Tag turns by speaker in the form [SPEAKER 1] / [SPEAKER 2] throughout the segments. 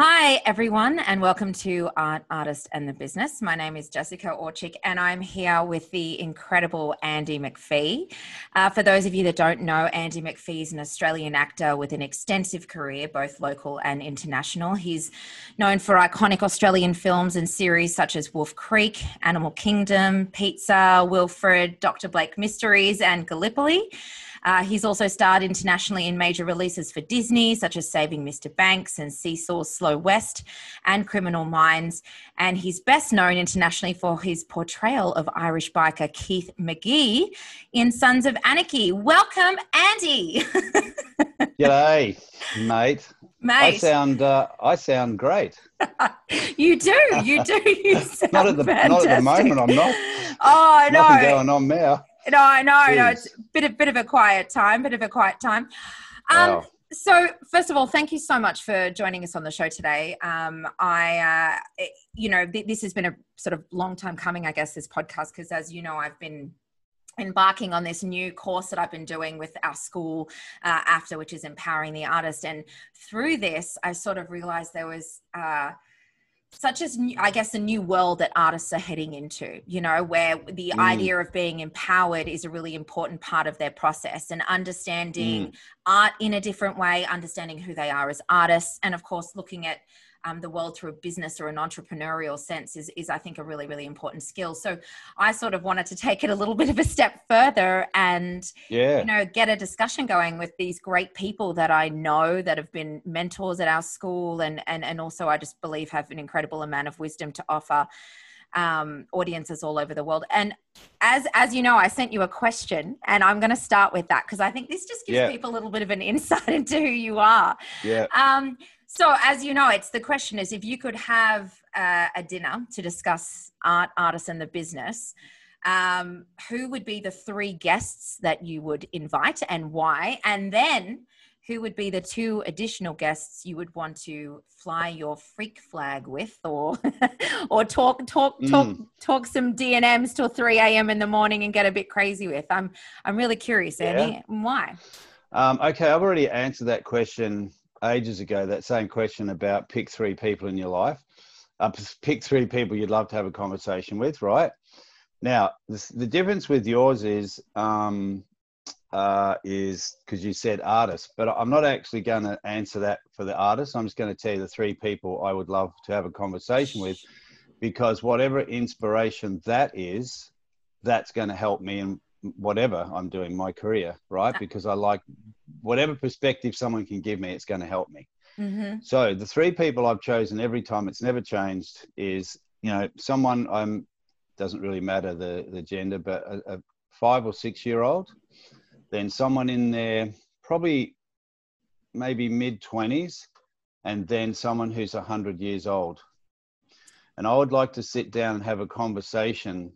[SPEAKER 1] Hi, everyone, and welcome to Art, Artist, and the Business. My name is Jessica Orchik, and I'm here with the incredible Andy McPhee. Uh, for those of you that don't know, Andy McPhee is an Australian actor with an extensive career, both local and international. He's known for iconic Australian films and series such as Wolf Creek, Animal Kingdom, Pizza, Wilfred, Dr. Blake Mysteries, and Gallipoli. Uh, he's also starred internationally in major releases for Disney, such as Saving Mr. Banks and Seesaw Slow West and Criminal Minds. And he's best known internationally for his portrayal of Irish biker Keith McGee in Sons of Anarchy. Welcome, Andy.
[SPEAKER 2] G'day, mate.
[SPEAKER 1] Mate.
[SPEAKER 2] I sound uh, I sound great.
[SPEAKER 1] you do, you do. You sound
[SPEAKER 2] not at the
[SPEAKER 1] fantastic.
[SPEAKER 2] not at the moment. I'm not.
[SPEAKER 1] Oh no!
[SPEAKER 2] Nothing going on now.
[SPEAKER 1] No, I know, no, it's a bit of bit of a quiet time, bit of a quiet time. Um,
[SPEAKER 2] Wow.
[SPEAKER 1] So, first of all, thank you so much for joining us on the show today. Um, I, uh, it- you know, th- this has been a sort of long time coming, I guess, this podcast, because as you know, I've been embarking on this new course that I've been doing with our school uh, after, which is empowering the artist. And through this, I sort of realized there was. Uh, such as i guess a new world that artists are heading into you know where the
[SPEAKER 2] Mm.
[SPEAKER 1] idea of being empowered is a really important part of their process and understanding art in a different way understanding who they are as artists and of course looking at um, the world through a business or an entrepreneurial sense is, is i think a really really important skill so i sort of wanted to take it a little bit of a step further and
[SPEAKER 2] Yeah.
[SPEAKER 1] you know get a discussion going with these great people that i know that have been mentors at our school and and, and also i just believe have an incredible amount of wisdom to offer um, audiences all over the world and as as you know i sent you a question and i'm going to start with that because i think this just gives
[SPEAKER 2] Yeah.
[SPEAKER 1] people a little bit of an insight into who you are
[SPEAKER 2] Yeah.
[SPEAKER 1] um, so, as you know, it's the question is if you could have uh, a dinner to discuss art, artists, and the business, um, who would be the three guests that you would invite and why? And then who would be the two additional guests you would want to fly your freak flag with or or talk talk talk
[SPEAKER 2] Mm.
[SPEAKER 1] talk some DNMs till 3 a.m. in the morning and get a bit crazy with? I'm I'm really curious, Andy. Why?
[SPEAKER 2] Um, okay, I've already answered that question ages ago. That same question about pick three people in your life. Uh, pick three people you'd love to have a conversation with, right? Now, this, the difference with yours is um, uh, is because you said artist, but I'm not actually going to answer that for the artist. I'm just going to tell you the three people I would love to have a conversation with, because whatever inspiration that is, that's going to help me whatever I'm doing my career, right? Because I like whatever perspective someone can give me, it's going to help me.
[SPEAKER 1] Mm-hmm.
[SPEAKER 2] So the three people I've chosen every time, it's never changed, is you know someone I'm doesn't really matter the the gender, but a, a five or six year old, then someone in their probably maybe mid twenties, and then someone who's a hundred years old. And I would like to sit down and have a conversation.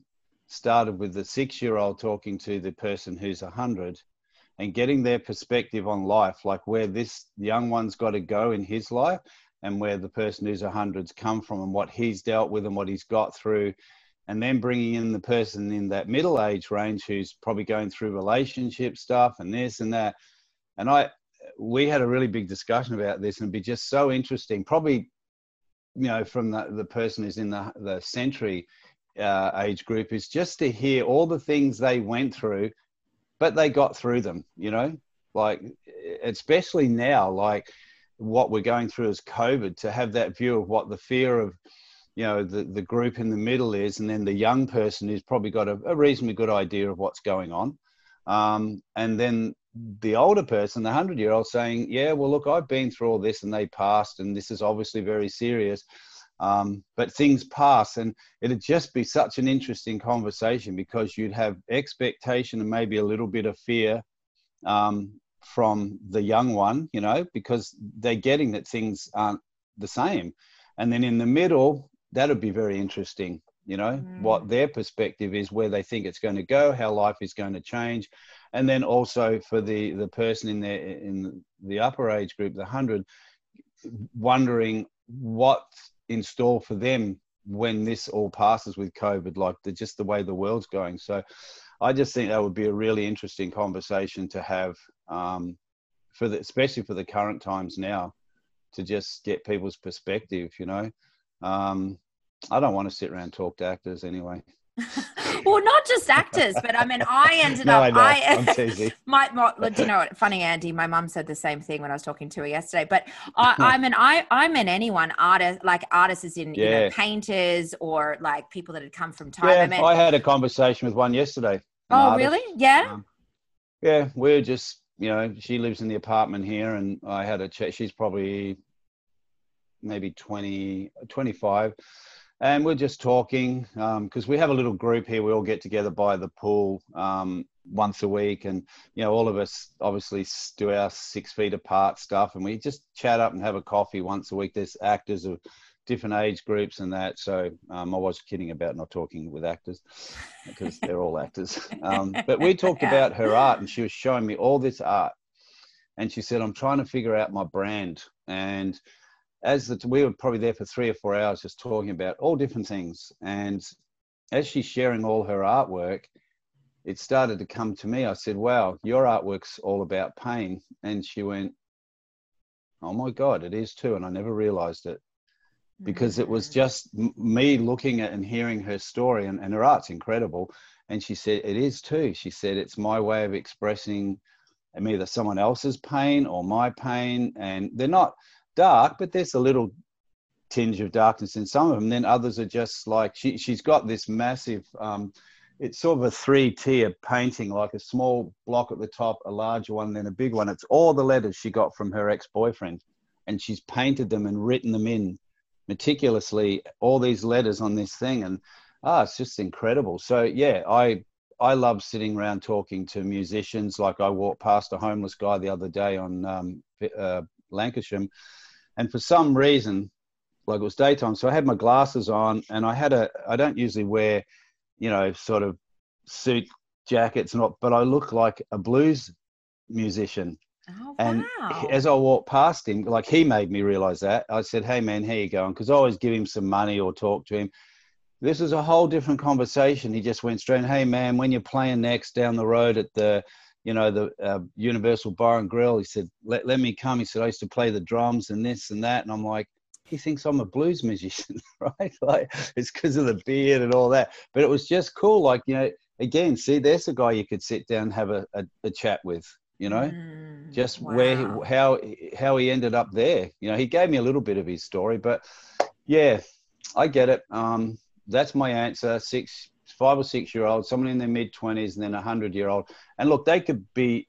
[SPEAKER 2] Started with the six year old talking to the person who's a hundred and getting their perspective on life, like where this young one's got to go in his life and where the person who's a hundred's come from and what he's dealt with and what he's got through. And then bringing in the person in that middle age range who's probably going through relationship stuff and this and that. And I, we had a really big discussion about this and it'd be just so interesting. Probably, you know, from the, the person who's in the, the century uh, age group is just to hear all the things they went through but they got through them you know? Like especially now like what we're going through as covid to have that view of what the fear of you know the, the group in the middle is and then the young person who's probably got a, a reasonably good idea of what's going on. Um, and then the older person the 100 year old saying yeah well look i've been through all this and they passed and this is obviously very serious um, but things pass and it'd just be such an interesting conversation because you'd have expectation and maybe a little bit of fear um, from the young one, you know, because they're getting that things aren't the same. And then in the middle, that'd be very interesting, you know,
[SPEAKER 1] Mm.
[SPEAKER 2] what their perspective is, where they think it's going to go, how life is going to change. And then also for the, the person in the, in the upper age group, the 100, wondering what's in store for them when this all passes with COVID, like the, just the way the world's going. So I just think that would be a really interesting conversation to have um, for the, especially for the current times now. to just get people's perspective. You know, um, I don't want to sit around talk to actors anyway.
[SPEAKER 1] well, not just actors, but I mean, I ended
[SPEAKER 2] no,
[SPEAKER 1] up.
[SPEAKER 2] I know.
[SPEAKER 1] I,
[SPEAKER 2] am teasing.
[SPEAKER 1] my, my, do you know what? Funny, Andy. My mum said the same thing when I was talking to her yesterday. But I, I mean, I, I mean, anyone artist like artists, is in you know, painters or like people that had come from time.
[SPEAKER 2] Yeah,
[SPEAKER 1] I
[SPEAKER 2] I had a conversation with one yesterday.
[SPEAKER 1] oh,
[SPEAKER 2] artist.
[SPEAKER 1] really? Yeah.
[SPEAKER 2] Um, yeah, we're just, you know, she lives in the apartment here, and I had a chat. She's probably maybe 20, 25. And we're just talking because we have a little group here. We all get together by the pool um, once a week. And, you know, all of us obviously do our six feet apart stuff. And we just chat up and have a coffee once a week. There's actors of different age groups and that. So um, I was kidding about not talking with actors because they're all actors. Um, but we talked about her art and she was showing me all this art. And she said, I'm trying to figure out my brand. And as the, we were probably there for three or four hours just talking about all different things. And as she's sharing all her artwork, it started to come to me. I said, Wow, your artwork's all about pain. And she went, Oh my God, it is too. And I never realized it because it was
[SPEAKER 1] Mm.
[SPEAKER 2] just m- me looking at and hearing her story and, and her art's incredible and she said it is too she said it's my way of expressing um, either someone else's pain or my pain and they're not dark but there's a little tinge of darkness in some of them. Then others are just like she, she's got this massive um, it's sort of a three tier painting like a small block at the top a larger one then a big one. It's all the letters she got from her ex-boyfriend and she's painted them and written them in meticulously all these letters on this thing and ah it's just incredible. So yeah i i love sitting around talking to musicians. Like i walked past a homeless guy the other day on um, uh, Lankershim and for some reason like it was daytime so i had my glasses on and i had a i don't usually wear you know sort of suit jackets and what but i look like a blues musician
[SPEAKER 1] Oh,
[SPEAKER 2] and
[SPEAKER 1] wow.
[SPEAKER 2] as I walked past him, like he made me realize that. I said, Hey man, how you going? Because I always give him some money or talk to him. This is a whole different conversation. He just went straight, Hey man, when you're playing next down the road at the, you know, the uh, Universal Bar and Grill, he said, let, let me come. He said, I used to play the drums and this and that. And I'm like, he thinks I'm a blues musician, right? Like it's because of the beard and all that. But it was just cool. Like, you know, again, see, there's a guy you could sit down and have a, a, a chat with, you know?
[SPEAKER 1] Mm,
[SPEAKER 2] just where
[SPEAKER 1] wow.
[SPEAKER 2] he, how how he ended up there. You know, he gave me a little bit of his story, but yeah, I get it. Um, that's my answer. Six, five or six year old, someone in their mid twenties, and then a hundred year old. And look, they could be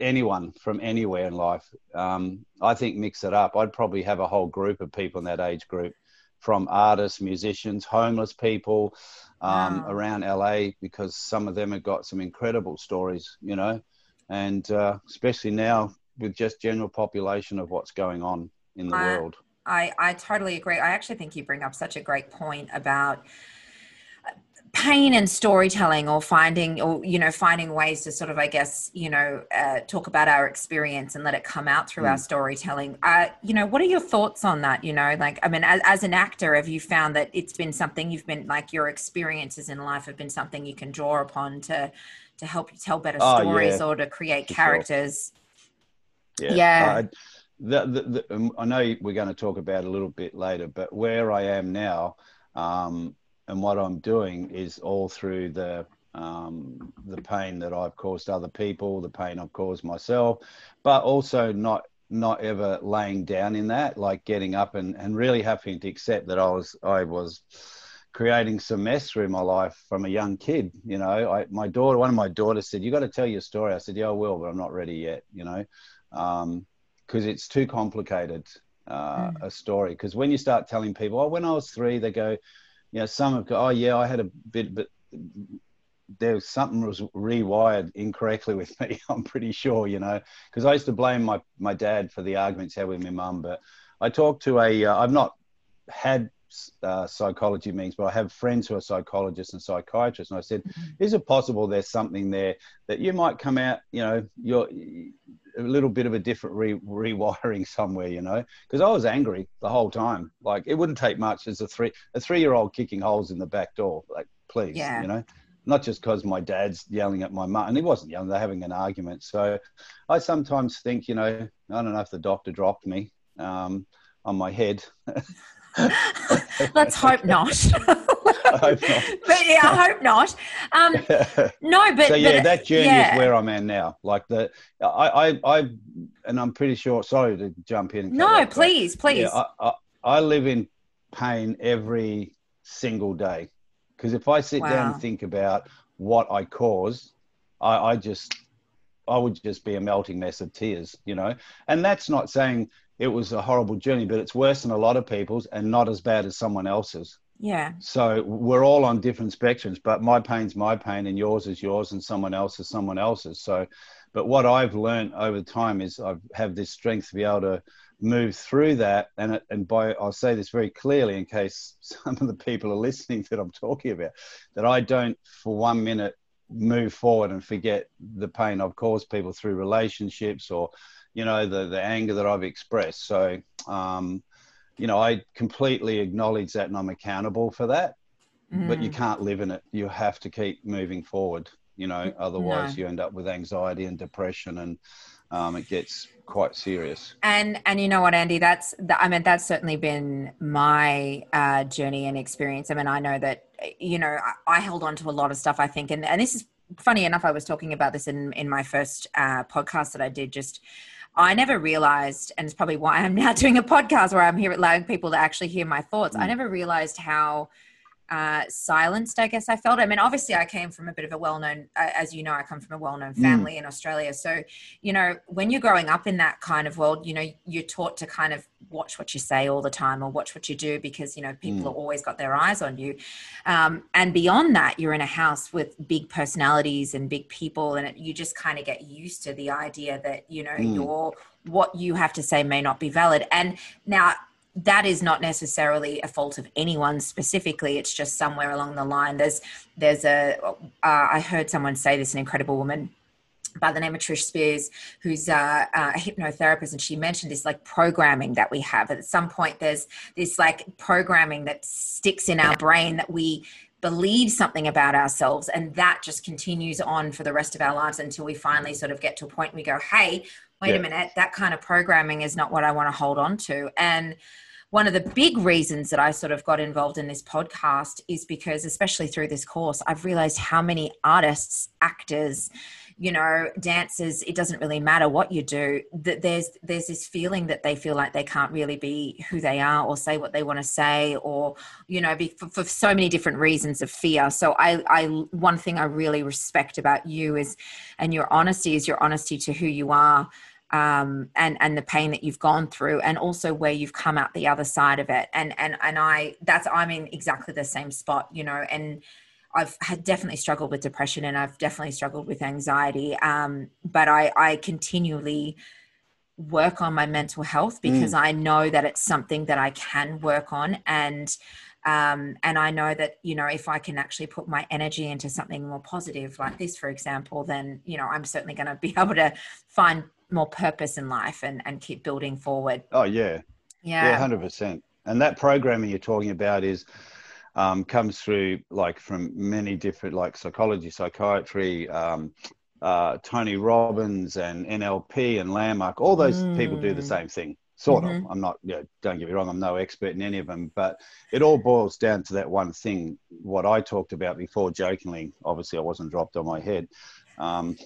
[SPEAKER 2] anyone from anywhere in life. Um, I think mix it up. I'd probably have a whole group of people in that age group, from artists, musicians, homeless people um,
[SPEAKER 1] Wow.
[SPEAKER 2] around LA, because some of them have got some incredible stories. You know and uh, especially now with just general population of what's going on in the
[SPEAKER 1] I-
[SPEAKER 2] world.
[SPEAKER 1] I, I totally agree. I actually think you bring up such a great point about pain and storytelling or finding or you know finding ways to sort of i guess you know uh, talk about our experience and let it come out through our storytelling uh, you know what are your thoughts on that you know like i mean as, as an actor have you found that it's been something you've been like your experiences in life have been something you can draw upon to to help you tell better
[SPEAKER 2] Oh,
[SPEAKER 1] stories
[SPEAKER 2] yeah,
[SPEAKER 1] or to create
[SPEAKER 2] for sure.
[SPEAKER 1] characters
[SPEAKER 2] Yeah.
[SPEAKER 1] Yeah.
[SPEAKER 2] I, the, the, the, um, I know we're going to talk about a little bit later, but where I am now um, and what I'm doing is all through the um, the pain that I've caused other people, the pain I've caused myself, but also not not ever laying down in that, like getting up and, and really having to accept that I was I was creating some mess through my life from a young kid. You know, I, my daughter, one of my daughters said, "You got to tell your story." I said, "Yeah, I will, but I'm not ready yet." You know, because it's too complicated uh,
[SPEAKER 1] Mm.
[SPEAKER 2] a story. Because when you start telling people, "Oh, when I was three, they go, you know, some have go, "Oh, yeah, I had a bit," but there was something was rewired incorrectly with me. I'm pretty sure, you know, because I used to blame my my dad for the arguments I had with my mum. But I talked to a, uh, I've not had uh, psychology meetings, but I have friends who are psychologists and psychiatrists, and I said, is it possible there's something there that you might come out, you know, you're a little bit of a different re- rewiring somewhere, you know, because I was angry the whole time. Like it wouldn't take much as a three a three year old kicking holes in the back door. Like please,
[SPEAKER 1] Yeah.
[SPEAKER 2] you know, not just because my dad's yelling at my mum, and he wasn't yelling; they're having an argument. So I sometimes think, you know, I don't know if the doctor dropped me.
[SPEAKER 1] um,
[SPEAKER 2] on my head.
[SPEAKER 1] Let's hope not. I hope not. but yeah, I hope not. Um, no, but
[SPEAKER 2] so yeah,
[SPEAKER 1] but,
[SPEAKER 2] that journey yeah. is where I'm at now. Like the, I, I, I, and I'm pretty sure. Sorry to jump in.
[SPEAKER 1] No, please, please.
[SPEAKER 2] Yeah, I, I, I, live in pain every single day because if I sit wow. down and think about what I caused, I, I just, I would just be a melting mess of tears, you know. And that's not saying it was a horrible journey, but it's worse than a lot of people's and not as bad as someone else's.
[SPEAKER 1] Yeah.
[SPEAKER 2] So we're all on different spectrums, but my pain's my pain and yours is yours and someone else is someone else's. So, but what I've learned over time is I have this strength to be able to move through that. And, and by, I'll say this very clearly in case some of the people are listening that I'm talking about, that I don't for one minute move forward and forget the pain I've caused people through relationships or you know the the anger that I've expressed. So um, you know I completely acknowledge that and I'm accountable for that. Mm. But you mm. can't live in it. You have to keep moving forward. You know, otherwise no. you end up with anxiety and depression and um, it gets quite serious.
[SPEAKER 1] And and you know what, Andy, that's I mean that's certainly been my uh, journey and experience. I mean, I know that you know I, I, held on to a lot of stuff. I think, and and this is funny enough. I was talking about this in in my first uh, podcast that I did just I never realized, and it's probably why I'm now doing a podcast where I'm here allowing people to actually hear my thoughts. Mm. I never realized how uh, silenced, I guess I felt. I mean, obviously, I came from a bit of a well known, uh, as you know, I come from a well known mm. family mm. in Australia. So, you know, when you're growing up in that kind of world, you know, you're taught to kind of watch what you say all the time or watch what you do because, you know, people mm. have always got their eyes on you. Um, and beyond that, you're in a house with big personalities and big people, and it, you just kind of get used to the idea that, you know, mm. your what you have to say may not be valid. And now, that is not necessarily a fault of anyone specifically it's just somewhere along the line there's there's a uh, I heard someone say this an incredible woman by the name of Trish Spears, who's a, a, hypnotherapist, and she mentioned this like programming that we have. At some point, there's this like programming that sticks in our brain that we believe something about ourselves, and that just continues on for the rest of our lives until we finally sort of get to a point we go, "Hey, wait yeah. a minute, that kind of programming is not what I want to hold on to." And one of the big reasons that I sort of got involved in this podcast is because, especially through this course, I've realized how many artists, actors, you know, dancers, it doesn't really matter what you do, that there's there's this feeling that they feel like they can't really be who they are or say what they want to say or, you know, be, for, for so many different reasons of fear. So I, I one thing I really respect about you is and your honesty is your honesty to who you are um, and and the pain that you've gone through, and also where you've come out the other side of it. And and and I that's I'm in exactly the same spot, you know. And I've had definitely struggled with depression, and I've definitely struggled with anxiety. Um, but I I continually work on my mental health because mm. I know that it's something that I can work on and um, and I know that you know if I can actually put my energy into something more positive like this for example then you know I'm certainly going to be able to find more purpose in life and and keep building forward.
[SPEAKER 2] Oh yeah. Yeah yeah. 100% and that programming you're talking about is um, comes through like from many different like psychology psychiatry um, uh, tony robbins and nlp and landmark. All those mm. people do the mm. same thing sort mm-hmm. of i'm not you know, don't get me wrong i'm no expert in any of them but it all boils down to that one thing what i talked about before jokingly. Obviously i wasn't dropped on my head um,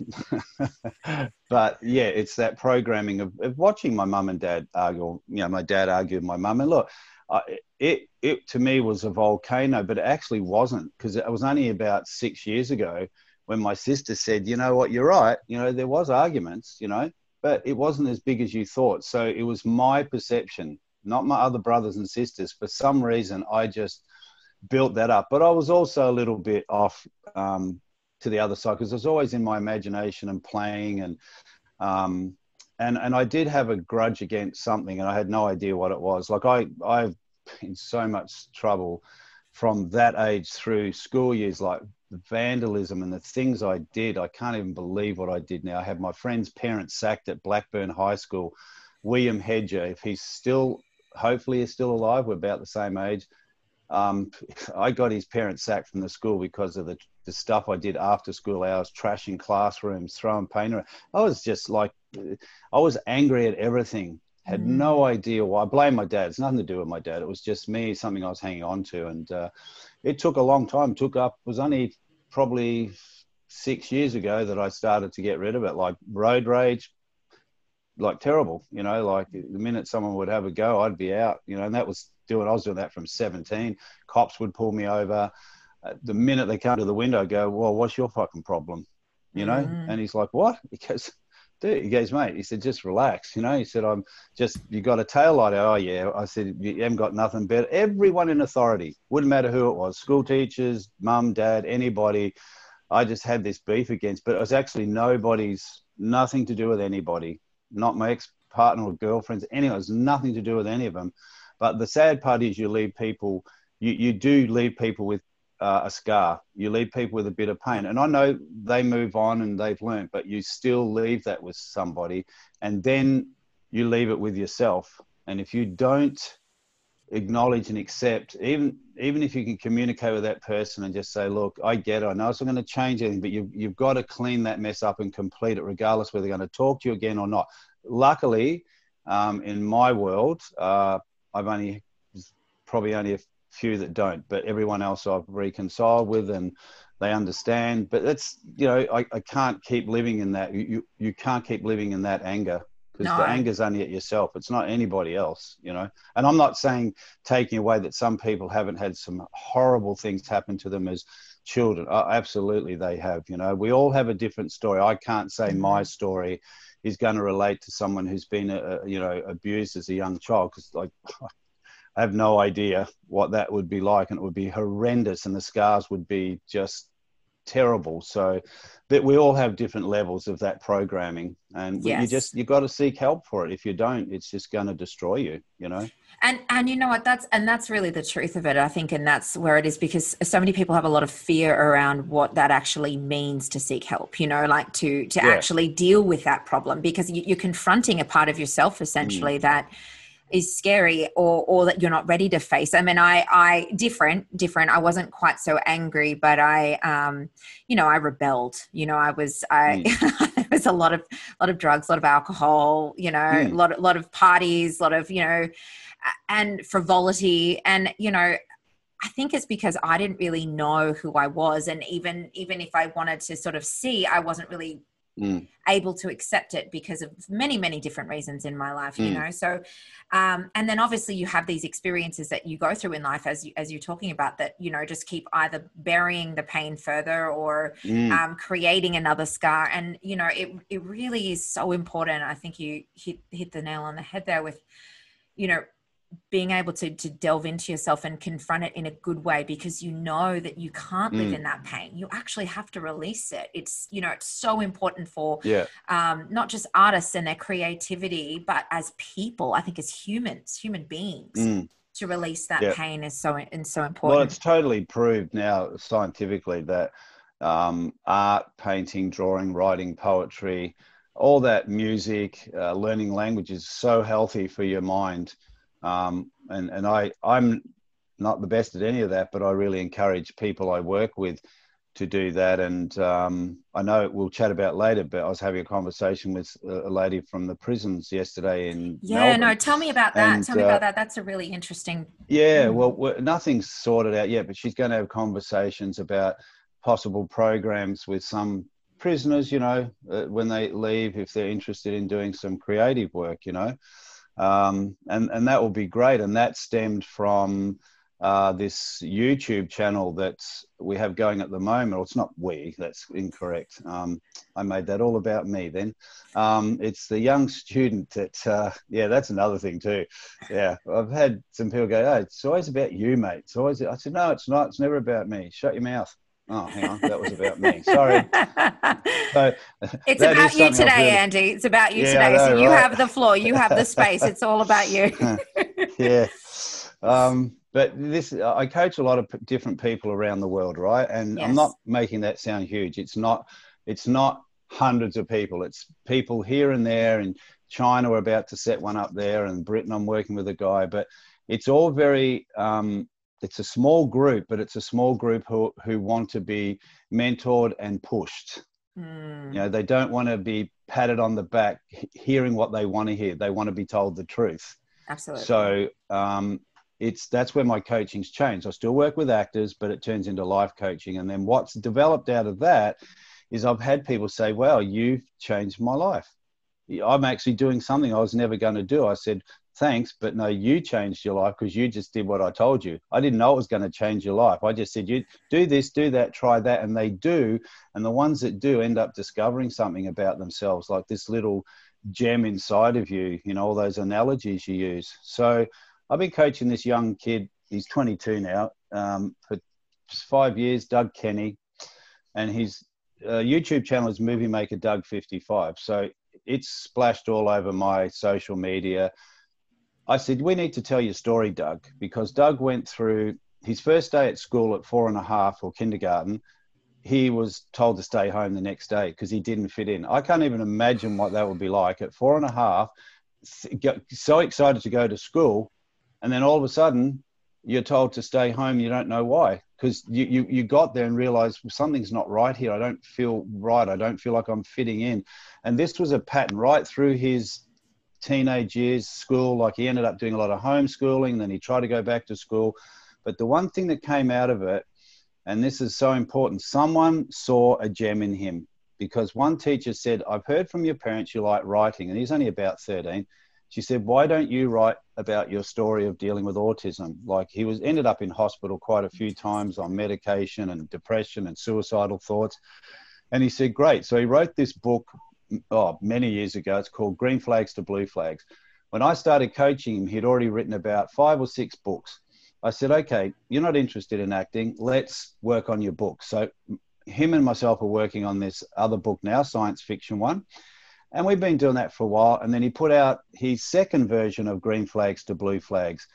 [SPEAKER 2] but yeah, it's that programming of, of watching my mum and dad argue. You know, my dad argued my mum, and look, uh, it it to me was a volcano, but it actually wasn't because it was only about six years ago when my sister said, "You know what? You're right. You know, there was arguments. You know, but it wasn't as big as you thought." So it was my perception, not my other brothers and sisters. For some reason, I just built that up, but I was also a little bit off. Um, to the other side because I was always in my imagination and playing and um, and and I did have a grudge against something and I had no idea what it was. Like I I've been so much trouble from that age through school years, like vandalism and the things I did. I can't even believe what I did now. I had my friend's parents sacked at Blackburn High School. William Hedger, if he's still, hopefully, he's still alive. We're about the same age. Um, I got his parents sacked from the school because of the, the stuff I did after school hours, trashing classrooms, throwing paint around. I was just like, I was angry at everything. Had mm. no idea why. I blame my dad. It's nothing to do with my dad. It was just me, something I was hanging on to. And uh, it took a long time. It took up, was only probably six years ago that I started to get rid of it. Like road rage, like terrible, you know, like the minute someone would have a go, I'd be out, you know, and that was doing, I was doing that from 17. Cops would pull me over. The minute they come to the window, I go, well, what's your fucking problem? You know? Mm. And he's like, what? He goes, dude, he goes, mate, he said, just relax. You know, he said, I'm just, you got a tail light. Oh, yeah. I said, you haven't got nothing better. Everyone in authority, wouldn't matter who it was, school teachers, mum, dad, anybody. I just had this beef against, but it was actually nobody's, nothing to do with anybody not my ex partner or girlfriends. It has nothing to do with any of them. But the sad part is you leave people, you, you do leave people with uh, a scar. You leave people with a bit of pain. And I know they move on and they've learned, but you still leave that with somebody. And then you leave it with yourself. And if you don't acknowledge and accept, even even if you can communicate with that person and just say, "Look, I get it. I know it's not going to change anything, but you've you've got to clean that mess up and complete it, regardless whether they're going to talk to you again or not." Luckily, um, in my world, uh, I've only probably only a few that don't, but everyone else I've reconciled with and they understand. But that's you know, I, I can't keep living in that. You, you you can't keep living in that anger because no. the anger's only at yourself. It's not anybody else, you know. And I'm not saying taking away that some people haven't had some horrible things happen to them as children. Uh, absolutely, they have. You know, we all have a different story. I can't say mm-hmm. my story is going to relate to someone who's been, uh, you know, abused as a young child because like. I have no idea what that would be like, and it would be horrendous, and the scars would be just terrible. So that we all have different levels of that programming, and yes. you just you've got to seek help for it. If you don't, it's just going to destroy you. You know.
[SPEAKER 1] And and you know what? That's and that's really the truth of it. I think, and that's where it is because so many people have a lot of fear around what that actually means to seek help. You know, like to to yeah. actually deal with that problem because you, are confronting a part of yourself essentially mm. that is scary or or that you're not ready to face. I mean i i different different. I wasn't quite so angry but i um you know i rebelled. You know i was i mm. there was a lot of a lot of drugs a lot of alcohol you know mm. a lot a lot of parties a lot of you know and frivolity. And you know I think it's because I didn't really know who I was, and even even if I wanted to sort of see, I wasn't really mm. able to accept it because of many many different reasons in my life mm. you know so um, and then obviously you have these experiences that you go through in life as you as you're talking about that you know just keep either burying the pain further or mm. um, creating another scar and you know it it really is so important i think you hit hit the nail on the head there with you know being able to to delve into yourself and confront it in a good way because you know that you can't live mm. in that pain you actually have to release it it's you know it's so important for
[SPEAKER 2] yeah
[SPEAKER 1] um not just artists and their creativity but as people i think as humans human beings mm. to release that yeah. pain is so and so important
[SPEAKER 2] well it's totally proved now scientifically that um, art painting drawing writing poetry all that music uh, learning language is so healthy for your mind um, and and I I'm not the best at any of that, but I really encourage people I work with to do that. And um, I know we'll chat about later, but I was having a conversation with a lady from the prisons yesterday in
[SPEAKER 1] yeah.
[SPEAKER 2] Melbourne.
[SPEAKER 1] No, tell me about that. And, tell me uh, about that. That's a really interesting.
[SPEAKER 2] Yeah, well, nothing's sorted out yet, but she's going to have conversations about possible programs with some prisoners. You know, uh, when they leave, if they're interested in doing some creative work. You know um, and and that will be great. And that stemmed from uh, this YouTube channel that we have going at the moment. It's not we, that's incorrect. Um, I made that all about me then. Um, it's the young student that, uh, yeah, that's another thing too. Yeah, I've had some people go, oh, it's always about you, mate. It's always, I said, no, it's not. It's never about me. Shut your mouth. Oh, hang on, that was about me. Sorry.
[SPEAKER 1] So it's about you today, Andy. It's about you yeah, today. Know, so you right? have the floor, you have the space. It's all about you.
[SPEAKER 2] yeah. Um, but this, I coach a lot of different people around the world, right? And yes. I'm not making that sound huge. It's not. It's not hundreds of people. It's people here and there. In China, we're about to set one up there, and Britain, I'm working with a guy. But it's all very um, it's a small group, but it's a small group who, who want to be mentored and pushed. Mm. You know, they don't want to be patted on the back, hearing what they want to hear. They want to be told the truth.
[SPEAKER 1] Absolutely.
[SPEAKER 2] So um, it's that's where my coaching's changed. I still work with actors, but it turns into life coaching. And then what's developed out of that is I've had people say, "Well, you've changed my life. I'm actually doing something I was never going to do." I said, "Thanks, but no, you changed your life because you just did what I told you. I didn't know it was going to change your life. I just said, you do this, do that, try that, and they do. And the ones that do end up discovering something about themselves, like this little gem inside of you. You know, all those analogies you use. So." I've been coaching this young kid. He's 22 now um, for five years. Doug Kenny, and his uh, YouTube channel is Movie Maker Doug 55. So it's splashed all over my social media. I said, We need to tell your story, Doug, because Doug went through his first day at school at four and a half or kindergarten. He was told to stay home the next day because he didn't fit in. I can't even imagine what that would be like. At four and a half, so excited to go to school and then all of a sudden you're told to stay home. You don't know why because you, you you got there and realized something's not right here. I don't feel right. I don't feel like i'm fitting in. And this was a pattern right through his teenage years school like he ended up doing a lot of homeschooling then he tried to go back to school but the one thing that came out of it and this is so important someone saw a gem in him because one teacher said i've heard from your parents you like writing and he's only about 13 she said, "Why don't you write about your story of dealing with autism?" Like he was ended up in hospital quite a few times on medication and depression and suicidal thoughts. And he said, "Great." So he wrote this book oh, many years ago. It's called Green Flags to Blue Flags. When I started coaching him, he'd already written about five or six books. I said, "Okay, you're not interested in acting. Let's work on your book." So him and myself are working on this other book now, science fiction one and we've been doing that for a while. And then he put out his second version of Green Flags to Blue Flags.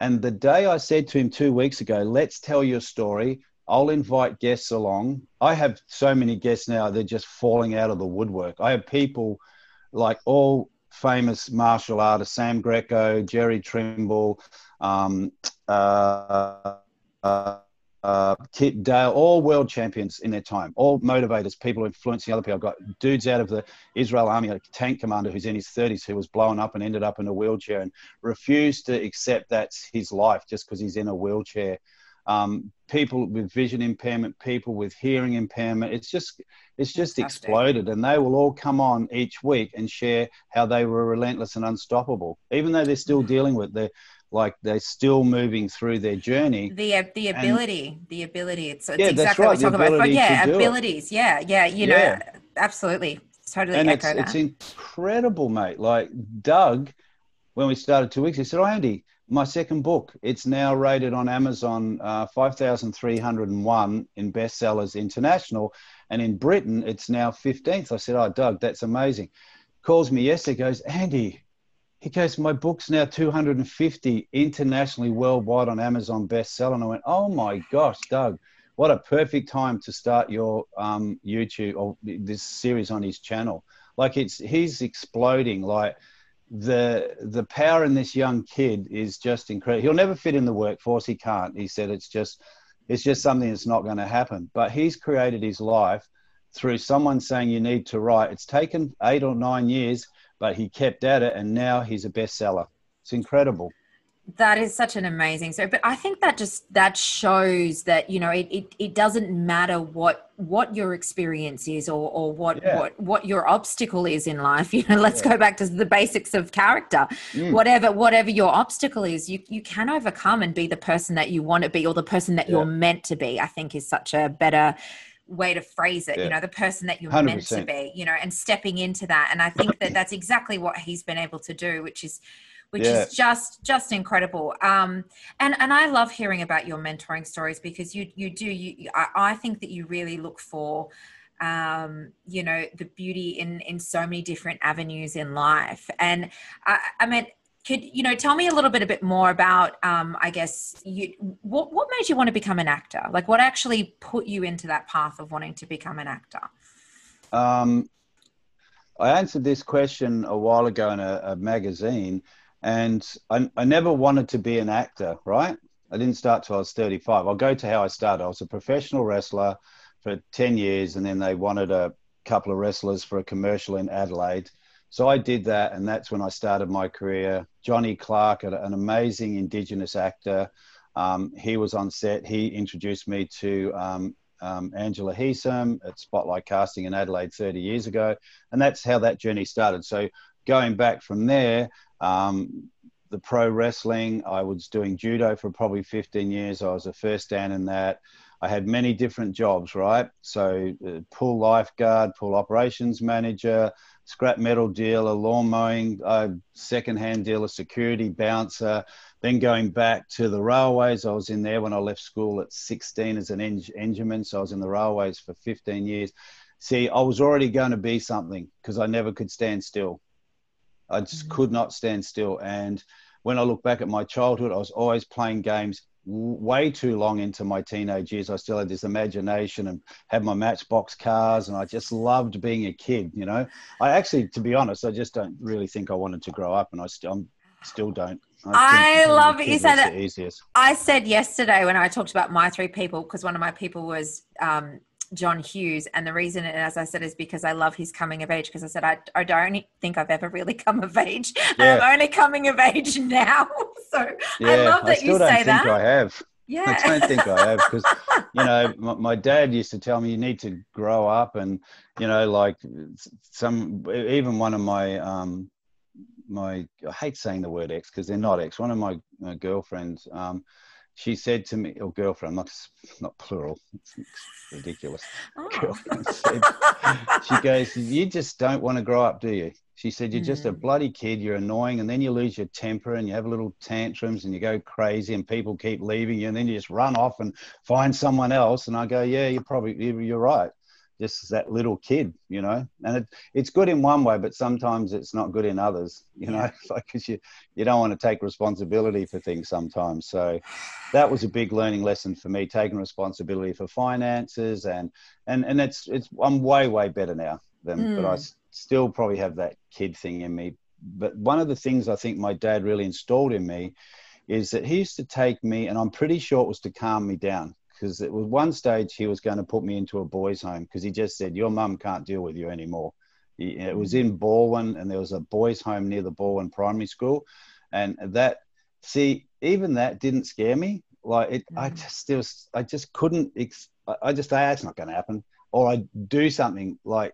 [SPEAKER 2] And the day I said to him two weeks ago, let's tell your story, I'll invite guests along. I have so many guests now, they're just falling out of the woodwork. I have people like all famous martial artists Sam Greco, Jerry Trimble, um, uh, uh, uh, Kit Dale, all world champions in their time, all motivators, people influencing other people. I've got dudes out of the Israel army, a tank commander who's in his 30s who was blown up and ended up in a wheelchair and refused to accept that's his life just because he's in a wheelchair. Um, people with vision impairment, people with hearing impairment. It's just it's just Fantastic. exploded, and they will all come on each week and share how they were relentless and unstoppable, even though they're still dealing with the like they're still moving through their journey.
[SPEAKER 1] The uh, the ability, and, the ability. It's, it's yeah, exactly right, what we talk about. But yeah, abilities. It. Yeah, yeah. You yeah. know, absolutely, totally.
[SPEAKER 2] And it's, it's incredible, mate. Like Doug, when we started two weeks, he said, "Oh, Andy, my second book. It's now rated on Amazon uh, five thousand three hundred and one in bestsellers international, and in Britain it's now fifteenth." I said, "Oh, Doug, that's amazing." Calls me yesterday, goes, "Andy." he goes, my book's now 250 internationally worldwide on Amazon bestseller. And I went, oh my gosh, Doug, what a perfect time to start your um, YouTube or this series on his channel. Like it's, he's exploding. Like the, the power in this young kid is just incredible. He'll never fit in the workforce. He can't. He said it's just, it's just something that's not going to happen. But he's created his life through someone saying you need to write. It's taken eight or nine years but he kept at it and now he's a bestseller. It's incredible.
[SPEAKER 1] That is such an amazing so but I think that just that shows that you know it, it, it doesn't matter what what your experience is or or what yeah. what what your obstacle is in life you know let's yeah. go back to the basics of character mm. whatever whatever your obstacle is you you can overcome and be the person that you want to be or the person that yeah. you're meant to be I think is such a better way to phrase it yeah. you know the person that you're 100%. meant to be you know and stepping into that and i think that that's exactly what he's been able to do which is which yeah. is just just incredible. Um and and i love hearing about your mentoring stories because you you do you i, I think that you really look for um, you know the beauty in in so many different avenues in life. And I, I mean could you know tell me a little bit a bit more about um, i guess you what, what made you want to become an actor? Like what actually put you into that path of wanting to become an actor? Um,
[SPEAKER 2] i answered this question a while ago in a, a magazine and I, I, never wanted to be an actor right i didn't start till i was 35 i'll go to how i started i was a professional wrestler for 10 years and then they wanted a couple of wrestlers for a commercial in Adelaide. So I did that, and that's when I started my career. Johnny Clark, an amazing Indigenous actor, um, he was on set. He introduced me to um, um, Angela Hesam at Spotlight Casting in Adelaide 30 years ago, and that's how that journey started. So going back from there, um, the pro wrestling, I was doing judo for probably 15 years. I was a first dan in that. I had many different jobs, right? So, uh, pool lifeguard, pool operations manager, scrap metal dealer, lawn mowing, uh, second-hand dealer, security bouncer. Then going back to the railways, I was in there when I left school at 16 as an eng- engineman. So I was in the railways for 15 years. See, I was already going to be something because I never could stand still. I just mm-hmm. could not stand still. And when I look back at my childhood, I was always playing games way too long into my teenage years. I still had this imagination and had my Matchbox cars, and I just loved being a kid. You know, I actually, to be honest, I just don't really think I wanted to grow up, and I still, still don't.
[SPEAKER 1] I, I love it. You said that. Easiest. I said yesterday when I talked about my three people because one of my people was um, John Hughes. And the reason, as I said, is because I love his coming of age. Because I said, I, I don't think I've ever really come of age. Yeah. I'm only coming of age now. So yeah, I love that I you say that.
[SPEAKER 2] I have. Yeah. I don't think I have because, you know, my, my, dad used to tell me you need to grow up and, you know, like some, even one of my, um, my, I hate saying the word ex because they're not ex. One of my, my girlfriends, um, she said to me, or girlfriend, not not plural, it's, ridiculous. Oh. Girlfriend said, she goes, "You just don't want to grow up, do you?" She said, "You're mm. just a mm. bloody kid. You're annoying, and then you lose your temper, and you have little tantrums, and you go crazy, and people keep leaving you, and then you just run off and find someone else." And I go, "Yeah, you're probably you're right." Just as that little kid, you know. And it, it's good in one way, but sometimes it's not good in others, you know, like because you you don't want to take responsibility for things sometimes. So that was a big learning lesson for me, taking responsibility for finances, and and and it's it's I'm way way better now than, mm. but I hmm. still probably have that kid thing in me. But one of the things I think my dad really installed in me is that he used to take me, and I'm pretty sure it was to calm me down because it was one stage he was going to put me into a boys' home because he just said your mum can't deal with you anymore. He, it was in Balwyn, and there was a boys' home near the Balwyn Primary School, and that see even that didn't scare me. Like it, mm. I just still I just couldn't. I just say it's not going to happen. Or I'd do something like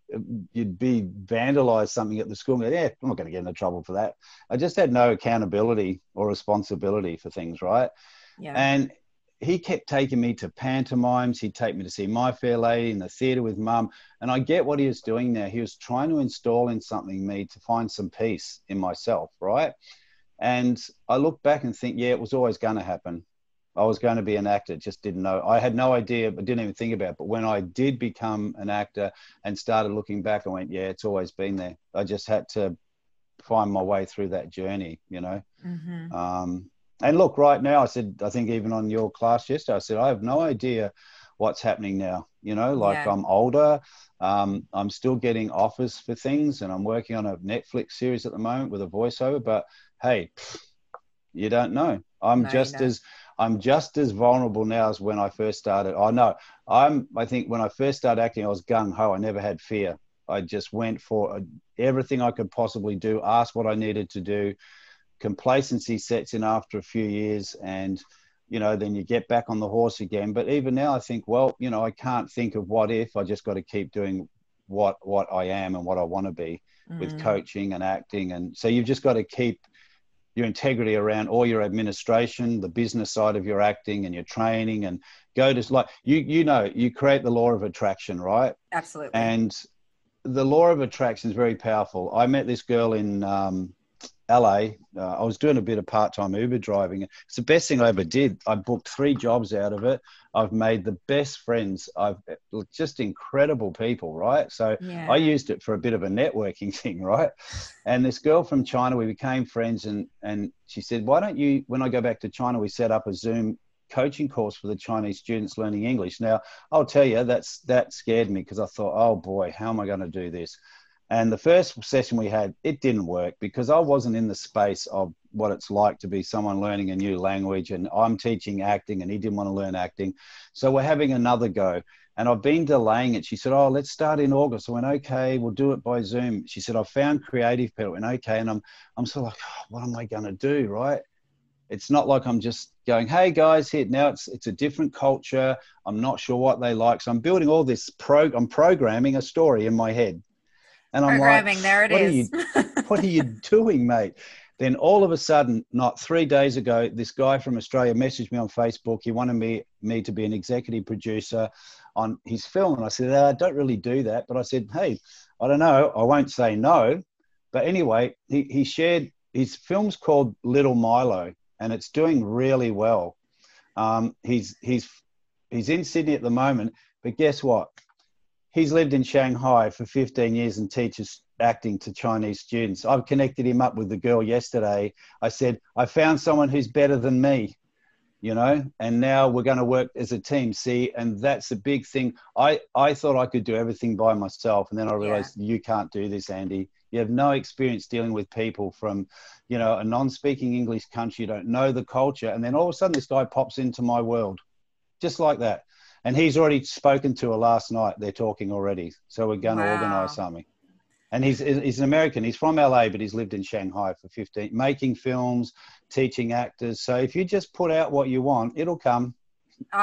[SPEAKER 2] you'd be vandalize something at the school. And go, yeah, I'm not going to get into trouble for that. I just had no accountability or responsibility for things, right? Yeah. And he kept taking me to pantomimes. He'd take me to see My Fair Lady in the theatre with mum. And I get what he was doing there. He was trying to install in something me to find some peace in myself, right? And I look back and think, yeah, it was always going to happen. I was going to be an actor, just didn't know. I had no idea, but didn't even think about it. But when I did become an actor and started looking back, I went, yeah, it's always been there. I just had to find my way through that journey, you know. Mm-hmm. Um, and look, right now, I said, I think even on your class yesterday, I said, I have no idea what's happening now. You know, like yeah. I'm older, um, I'm still getting offers for things, and I'm working on a Netflix series at the moment with a voiceover. But hey, you don't know. I'm no, just as I'm just as vulnerable now as when I first started. I know I'm. I think when I first started acting, I was gung ho. I never had fear. I just went for everything I could possibly do, asked what I needed to do, complacency sets in after a few years and you know then you get back on the horse again. But even now i think well you know i can't think of what if. I just got to keep doing what what i am and what i want to be mm. with coaching and acting. And so you've just got to keep your integrity around all your administration the business side of your acting and your training and go to like you you know you create the law of attraction right?
[SPEAKER 1] Absolutely.
[SPEAKER 2] And the law of attraction is very powerful. I met this girl in um, LA, uh, I was doing a bit of part time Uber driving. It's the best thing I ever did. I booked three jobs out of it. I've made the best friends. I've just incredible people, right? So yeah. I used it for a bit of a networking thing, right? And this girl from China, we became friends, and and she said, "Why don't you, when I go back to China, we set up a Zoom coaching course for the Chinese students learning English?" Now, I'll tell you, that's that scared me because I thought, "Oh boy, how am I going to do this?" And the first session we had, it didn't work because I wasn't in the space of what it's like to be someone learning a new language. And I'm teaching acting, and he didn't want to learn acting, so we're having another go. And I've been delaying it. She said, "Oh, let's start in August." I went, "Okay, we'll do it by Zoom." She said, "I found creative people." And "Okay," and I'm I'm sort of like, oh, "What am I going to do?" Right? It's not like I'm just going, "Hey guys, here now." It's it's a different culture. I'm not sure what they like, so I'm building all this pro. I'm programming a story in my head,
[SPEAKER 1] and I'm programming. Like, there it
[SPEAKER 2] what
[SPEAKER 1] is.
[SPEAKER 2] Are you, what are you doing, mate? Then all of a sudden, not three days ago, this guy from Australia messaged me on Facebook. He wanted me me to be an executive producer on his film, and I said, I don't really do that. But I said, hey, I don't know. I won't say no. But anyway, he, he shared his film's called Little Milo, and it's doing really well. Um, he's he's he's in Sydney at the moment, but guess what? He's lived in Shanghai for 15 years and teaches acting to Chinese students. I've connected him up with the girl yesterday. I said, I found someone who's better than me, you know, and now we're going to work as a team. See, and that's a big thing. I, I thought I could do everything by myself. And then I realized yeah. you can't do this, Andy. You have no experience dealing with people from, you know, a non speaking English country. You don't know the culture. And then all of a sudden, this guy pops into my world just like that. And he's already spoken to her last night. They're talking already. So we're going wow. to organize something and he's he's an American. He's from LA, but he's lived in Shanghai for 15, making films, teaching actors. So if you just put out what you want, it'll come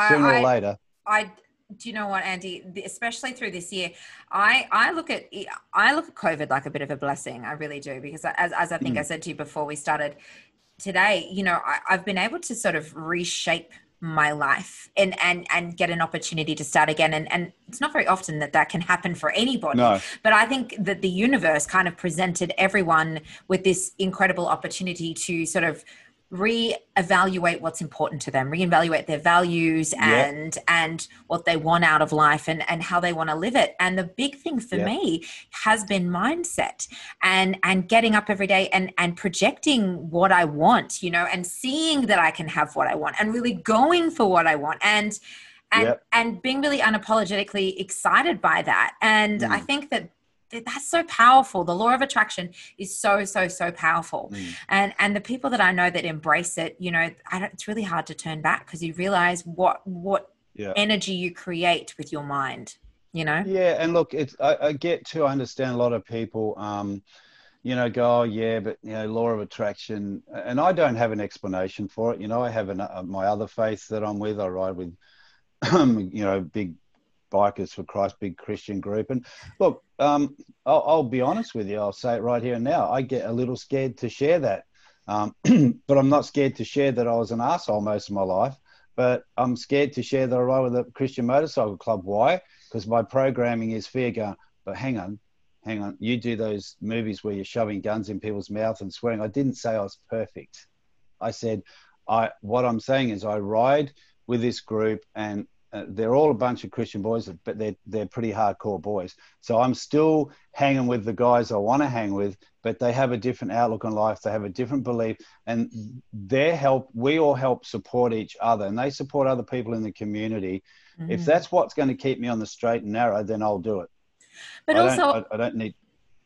[SPEAKER 2] sooner I, or later.
[SPEAKER 1] I do you know what, Andy? Especially through this year, I I look at I look at COVID like a bit of a blessing. I really do because as as I think mm. I said to you before we started today, you know, I, I've been able to sort of reshape my life and and and get an opportunity to start again and and it's not very often that that can happen for anybody no. but i think that the universe kind of presented everyone with this incredible opportunity to sort of re-evaluate what's important to them re-evaluate their values and yep. and what they want out of life and and how they want to live it and the big thing for yep. me has been mindset and and getting up every day and and projecting what i want you know and seeing that i can have what i want and really going for what i want and and yep. and being really unapologetically excited by that and mm. i think that that's so powerful. The law of attraction is so so so powerful. Mm. and and the people that i know that embrace it you know it's really hard to turn back because you realize what what yeah. energy you create with your mind you know?
[SPEAKER 2] Yeah and look it's I, I, get to I understand a lot of people um you know go oh, yeah but you know law of attraction and i don't have an explanation for it. You know i have an, uh, my other faith that i'm with. I ride with you know big Bikers for Christ, big Christian group. And look, um, I'll, I'll, be honest with you. I'll say it right here and now. I get a little scared to share that, um, but I'm not scared to share that I was an asshole most of my life. But I'm scared to share that I ride with a Christian motorcycle club. Why? Because my programming is fear going. But hang on, hang on. You do those movies where you're shoving guns in people's mouth and swearing. I didn't say I was perfect. I said, I. What I'm saying is, I ride with this group and uh, they're all a bunch of Christian boys, but they're they're pretty hardcore boys. So I'm still hanging with the guys I want to hang with, but they have a different outlook on life. They have a different belief, and their help. We all help support each other, and they support other people in the community. Mm-hmm. If that's what's going to keep me on the straight and narrow, then I'll do it.
[SPEAKER 1] But
[SPEAKER 2] I
[SPEAKER 1] also,
[SPEAKER 2] don't, I, I don't need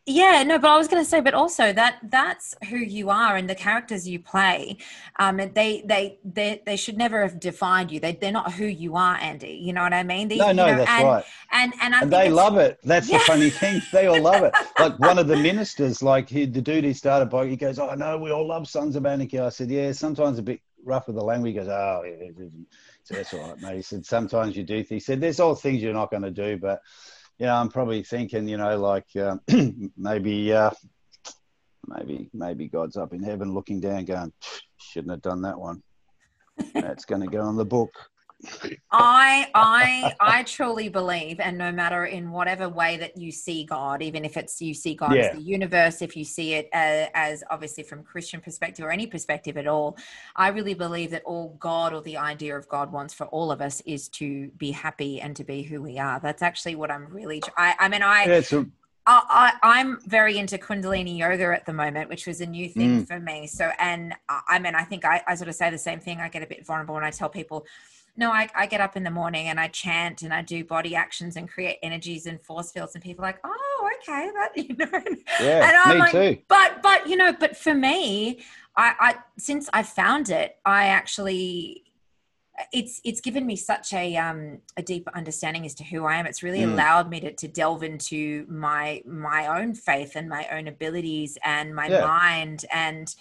[SPEAKER 1] yeah no but i was going to say but also that that's who you are and the characters you play. Um they they they, they should never have defined you. They, they're not who you are andy. You know what i mean?
[SPEAKER 2] No no
[SPEAKER 1] you know,
[SPEAKER 2] that's
[SPEAKER 1] and,
[SPEAKER 2] right.
[SPEAKER 1] and and, I
[SPEAKER 2] and they love it. That's yeah. the funny thing. They all love it. Like one of the ministers like he, the dude he started by he goes oh no we all love sons of anarchy. I said yeah sometimes a bit rough with the language. He goes oh yeah, that's all right mate. He said sometimes you do he said there's all things you're not going to do but yeah, I'm probably thinking, you know, like uh, maybe, uh, maybe, maybe God's up in heaven looking down, going, shouldn't have done that one. That's going to go on the book.
[SPEAKER 1] I I I truly believe, and no matter in whatever way that you see God, even if it's you see God yeah. as the universe, if you see it as, as, obviously from Christian perspective or any perspective at all, I really believe that all God or the idea of God wants for all of us is to be happy and to be who we are. That's actually what I'm really. I I mean I. Yeah, I, am very into Kundalini yoga at the moment, which was a new thing mm. for me. So, and I mean, I think I, I sort of say the same thing. I get a bit vulnerable when I tell people, no, I, I get up in the morning and I chant and I do body actions and create energies and force fields, and people are like, oh, okay, that you know.
[SPEAKER 2] Yeah, and I'm me like, too.
[SPEAKER 1] But but you know, but for me, I, I since I found it, I actually it's it's given me such a um a deeper understanding as to who I am. It's really mm. allowed me to to delve into my my own faith and my own abilities and my yeah. mind and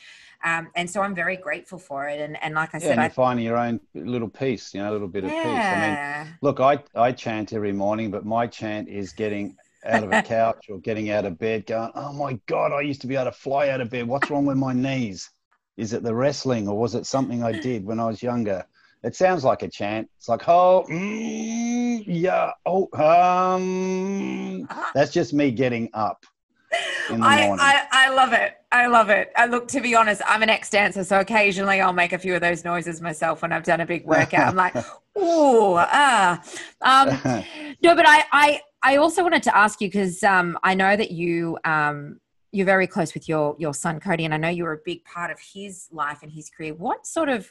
[SPEAKER 1] um, and so I'm very grateful for it. And, and like I
[SPEAKER 2] yeah,
[SPEAKER 1] said,
[SPEAKER 2] I finding your own little piece, you know, a little bit of yeah. peace. I mean, look, I, I chant every morning, but my chant is getting out of a couch or getting out of bed going, oh my God, I used to be able to fly out of bed. What's wrong with my knees? Is it the wrestling or was it something I did when I was younger? It sounds like a chant. It's like, oh, mm, yeah, oh, um. That's just me getting up.
[SPEAKER 1] I, I, I love it. I love it. I look to be honest, I'm an ex dancer, so occasionally I'll make a few of those noises myself when I've done a big workout. I'm like, oh, ah. Um, no, but I, I, I also wanted to ask you because um, I know that you um, you're very close with your your son Cody, and I know you're a big part of his life and his career. What sort of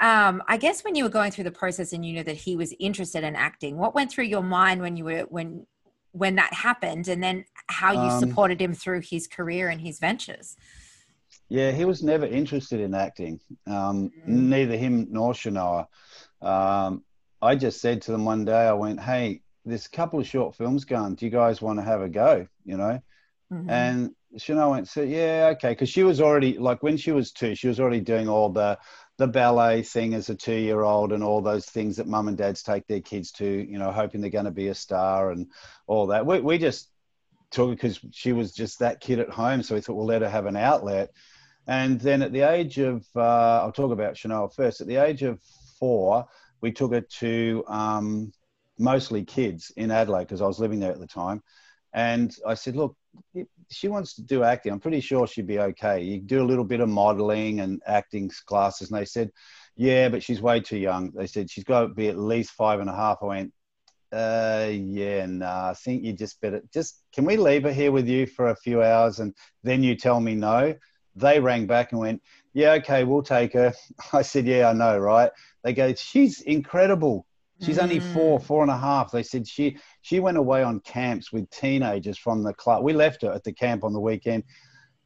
[SPEAKER 1] um, I guess when you were going through the process and you knew that he was interested in acting, what went through your mind when you were when when that happened, and then how you um, supported him through his career and his ventures?
[SPEAKER 2] Yeah, he was never interested in acting. Um, mm. Neither him nor Sianoa. Um, I just said to them one day, I went, "Hey, there's a couple of short films going. Do you guys want to have a go?" You know, mm-hmm. and Sianoa went, "So yeah, okay," because she was already like when she was two, she was already doing all the the ballet thing as a two year old and all those things that mum and dads take their kids to, you know, hoping they're going to be a star and all that. We, we just took it because she was just that kid at home. So we thought we'll let her have an outlet. And then at the age of, uh, I'll talk about Chanel first. At the age of four, we took her to um, mostly kids in Adelaide because I was living there at the time. And I said, look, she wants to do acting. I'm pretty sure she'd be okay. You do a little bit of modeling and acting classes. And they said, yeah, but she's way too young. They said she's got to be at least five and a half. I went, uh, yeah, nah, I think you just better just, can we leave her here with you for a few hours and then you tell me no? They rang back and went, yeah, okay, we'll take her. I said, yeah, I know, right? They go, she's incredible. She's only four, mm. four and a half. They said she she went away on camps with teenagers from the club. We left her at the camp on the weekend,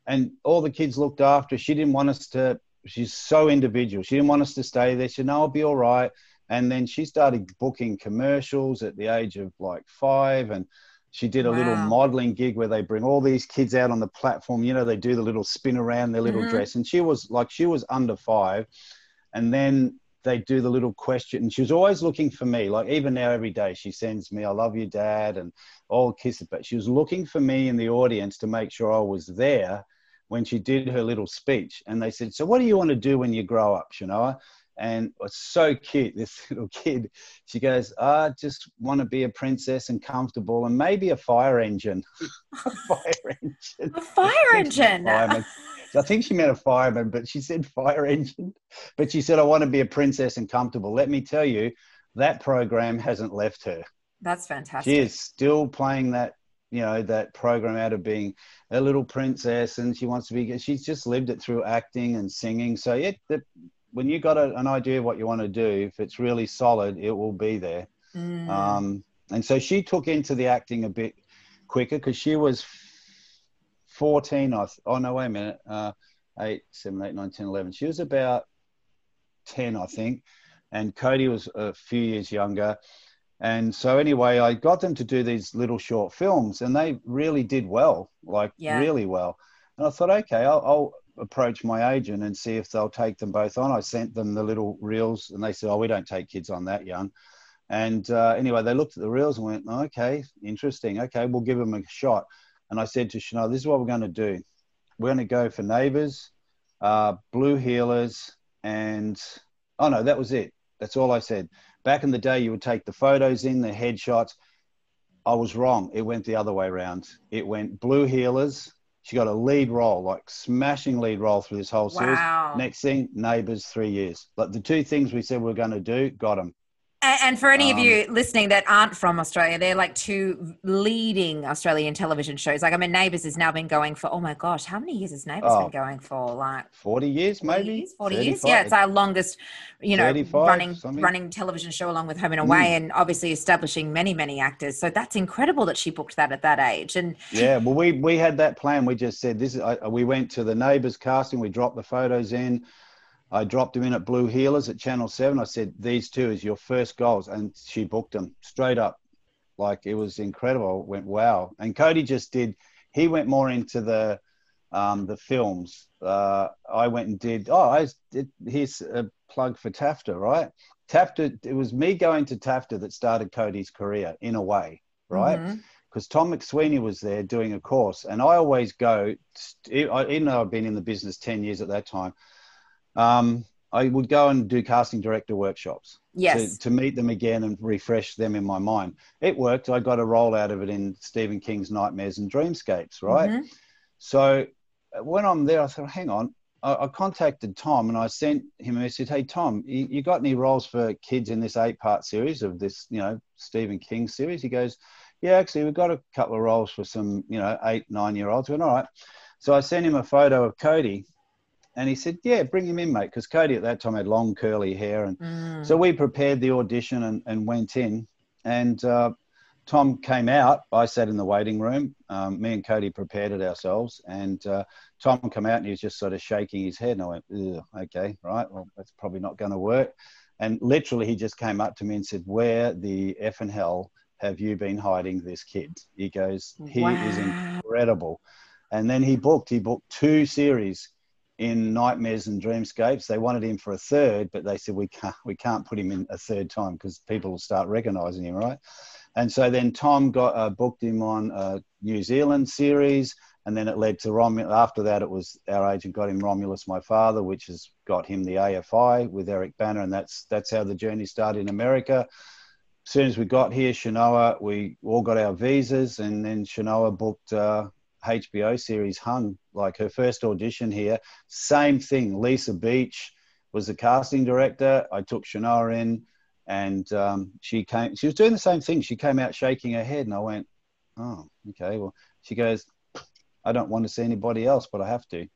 [SPEAKER 2] and all the kids looked after. She didn't want us to. She's so individual. She didn't want us to stay there. She said, "No, I'll be all right." And then she started booking commercials at the age of like five, and she did a wow. little modeling gig where they bring all these kids out on the platform. You know, they do the little spin around their little mm-hmm. dress, and she was like, she was under five, and then they do the little question. And she was always looking for me. Like even now, every day she sends me, "I love you, Dad," and all kisses. But she was looking for me in the audience to make sure I was there when she did her little speech. And they said, "So what do you want to do when you grow up, Sianoa?" And it's so cute. This little kid, she goes, "I just want to be a princess and comfortable, and maybe a fire engine."
[SPEAKER 1] a fire engine. A fire engine.
[SPEAKER 2] I think she meant a fireman, but she said fire engine. But she said, I want to be a princess and comfortable. Let me tell you, that program hasn't left her.
[SPEAKER 1] That's fantastic.
[SPEAKER 2] She is still playing that, you know, that program out of being a little princess and she wants to be, she's just lived it through acting and singing. So, yeah, the, when you got a, an idea of what you want to do, if it's really solid, it will be there. Mm. Um, and so she took into the acting a bit quicker because she was 14, I th- oh no, wait a minute, uh, 8, 7, 8, 9, 10, 11. She was about 10, I think. And Cody was a few years younger. And so, anyway, I got them to do these little short films, and they really did well, like yeah. really well. And I thought, okay, I'll, I'll, approach my agent and see if they'll take them both on. I sent them the little reels, and they said, oh, we don't take kids on that young. And uh, anyway, they looked at the reels and went, okay, interesting. Okay, we'll give them a shot. And I said to Chanel, this is what we're going to do. We're going to go for neighbors, uh, blue heelers, and oh no, that was it. That's all I said. Back in the day, you would take the photos in, the headshots. I was wrong. It went the other way around. It went blue heelers. She got a lead role, like smashing lead role through this whole series.
[SPEAKER 1] Wow.
[SPEAKER 2] Next thing, neighbors, three years. Like the two things we said we are going to do, got them.
[SPEAKER 1] And, for any um, of you listening that aren't from Australia, they're like two leading Australian television shows. Like, I mean, Neighbours has now been going for, oh my gosh, how many years has Neighbours oh, been going for? Like
[SPEAKER 2] 40 years, 40 maybe?
[SPEAKER 1] Years, 40 years? Yeah, it's our longest, you know, running something. running television show along with Home and Away mm. and obviously establishing many, many actors. So that's incredible that she booked that at that age. And
[SPEAKER 2] yeah, well, we, we had that plan. We just said, this is, I, we went to the Neighbours casting, we dropped the photos in I dropped him in at Blue Heelers at Channel 7. I said, These two is your first goals. And she booked them straight up. Like it was incredible. I went, wow. And Cody just did, he went more into the, um, the films. Uh, I went and did, oh, I did, here's a plug for TAFTA, right? TAFTA, it was me going to TAFTA that started Cody's career in a way, right? Because mm-hmm. Tom McSweeney was there doing a course. And I always go, even though I've been in the business 10 years at that time, um, I would go and do casting director workshops.
[SPEAKER 1] Yes.
[SPEAKER 2] To, to, meet them again and refresh them in my mind. It worked. I got a role out of it in Stephen King's Nightmares and Dreamscapes, right? Mm-hmm. So uh, when I'm there, I thought, hang on. I, I, contacted Tom and I sent him a message. Hey, Tom, you, you got any roles for kids in this eight part series of this, you know, Stephen King series? He goes, yeah, actually, we've got a couple of roles for some, you know, eight, nine year olds. Went, all right. So I sent him a photo of Cody and he said, "Yeah, bring him in, mate." Because Cody at that time had long curly hair, and mm. so we prepared the audition and, and went in. And uh, Tom came out. I sat in the waiting room. Um, me and Cody prepared it ourselves, and uh, Tom came out and he was just sort of shaking his head. And I went, "Okay, right. Well, that's probably not going to work." And literally, he just came up to me and said, "Where the f and hell have you been hiding this kid?" He goes, "He wow. is incredible." And then he booked. He booked two series in Nightmares and Dreamscapes. They wanted him for a third, but they said we can't we can't put him in a third time because people will start recognising him, right? And so then Tom got uh, booked him on a New Zealand series, and then it led to Romulus. After that, it was our agent got him Romulus, my father, which has got him the AFI with Eric Bana, and that's that's how the journey started in America. As soon as we got here, Sianoa, we all got our visas, and then Sianoa booked uh, HBO series Hung, like her first audition here. Same thing. Lisa Beach was the casting director. I took Sianoa in, and um, she came. She was doing the same thing. She came out shaking her head, and I went, "Oh, okay." Well, she goes, "I don't want to see anybody else, but I have to."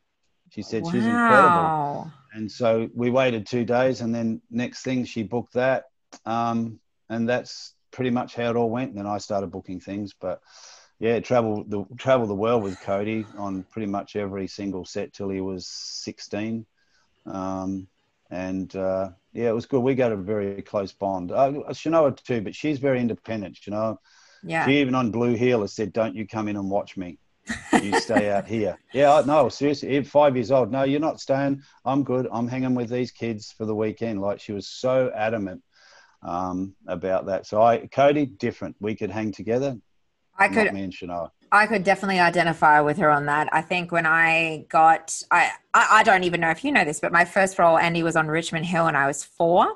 [SPEAKER 2] She said wow. she's incredible. And so we waited two days, and then next thing she booked that, um, and that's pretty much how it all went. And then I started booking things, but yeah, travel the travel the world with Cody on pretty much every single set till he was sixteen, um, and uh, yeah, it was good. We got a very close bond. Uh, Sianoa too, but she's very independent. You know,
[SPEAKER 1] yeah.
[SPEAKER 2] She even on Blue Heeler said, "Don't you come in and watch me." you stay out here. Yeah, no, seriously, five years old. No, you're not staying. I'm good. I'm hanging with these kids for the weekend. Like she was so adamant um, about that. So I, Cody, different. We could hang together.
[SPEAKER 1] I could
[SPEAKER 2] me and Sianoa.
[SPEAKER 1] I could definitely identify with her on that. I think when I got, I, I, I don't even know if you know this, but my first role, Andy, was on Richmond Hill, and I was four.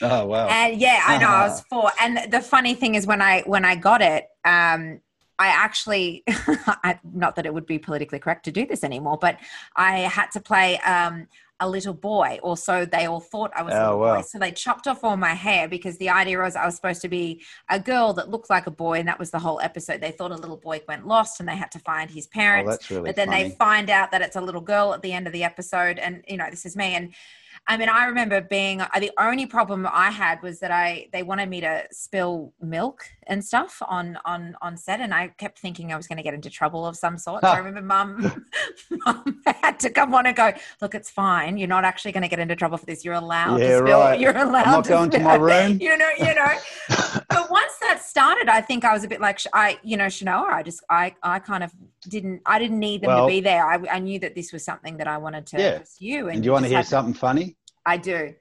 [SPEAKER 2] Oh wow!
[SPEAKER 1] And yeah, I know I was four. And the funny thing is, when I when I got it, um, I actually, not that it would be politically correct to do this anymore, but I had to play um, a little boy, or so they all thought I was oh, a little wow. boy. So they chopped off all my hair because the idea was I was supposed to be a girl that looked like a boy, and that was the whole episode. They thought a little boy went lost, and they had to find his oh, parents.
[SPEAKER 2] Oh, really
[SPEAKER 1] but then
[SPEAKER 2] funny.
[SPEAKER 1] they find out that it's a little girl at the end of the episode, and you know this is me. And I mean, I remember being uh, the only problem I had was that I they wanted me to spill milk and stuff on on on set, and I kept thinking I was going to get into trouble of some sort. So I remember mum, mum had to come on and go, "Look, it's fine. You're not actually going to get into trouble for this. You're allowed
[SPEAKER 2] yeah,
[SPEAKER 1] to spill.
[SPEAKER 2] Right.
[SPEAKER 1] You're allowed
[SPEAKER 2] I'm not
[SPEAKER 1] to
[SPEAKER 2] going to my room.
[SPEAKER 1] You know, you know." but once that started, I think I was a bit like I, you know, Sianoa. I just I I kind of didn't I didn't need them well, to be there. I, I knew that this was something that I wanted to
[SPEAKER 2] yeah.
[SPEAKER 1] pursue.
[SPEAKER 2] And, and do you want to hear something funny?
[SPEAKER 1] I do.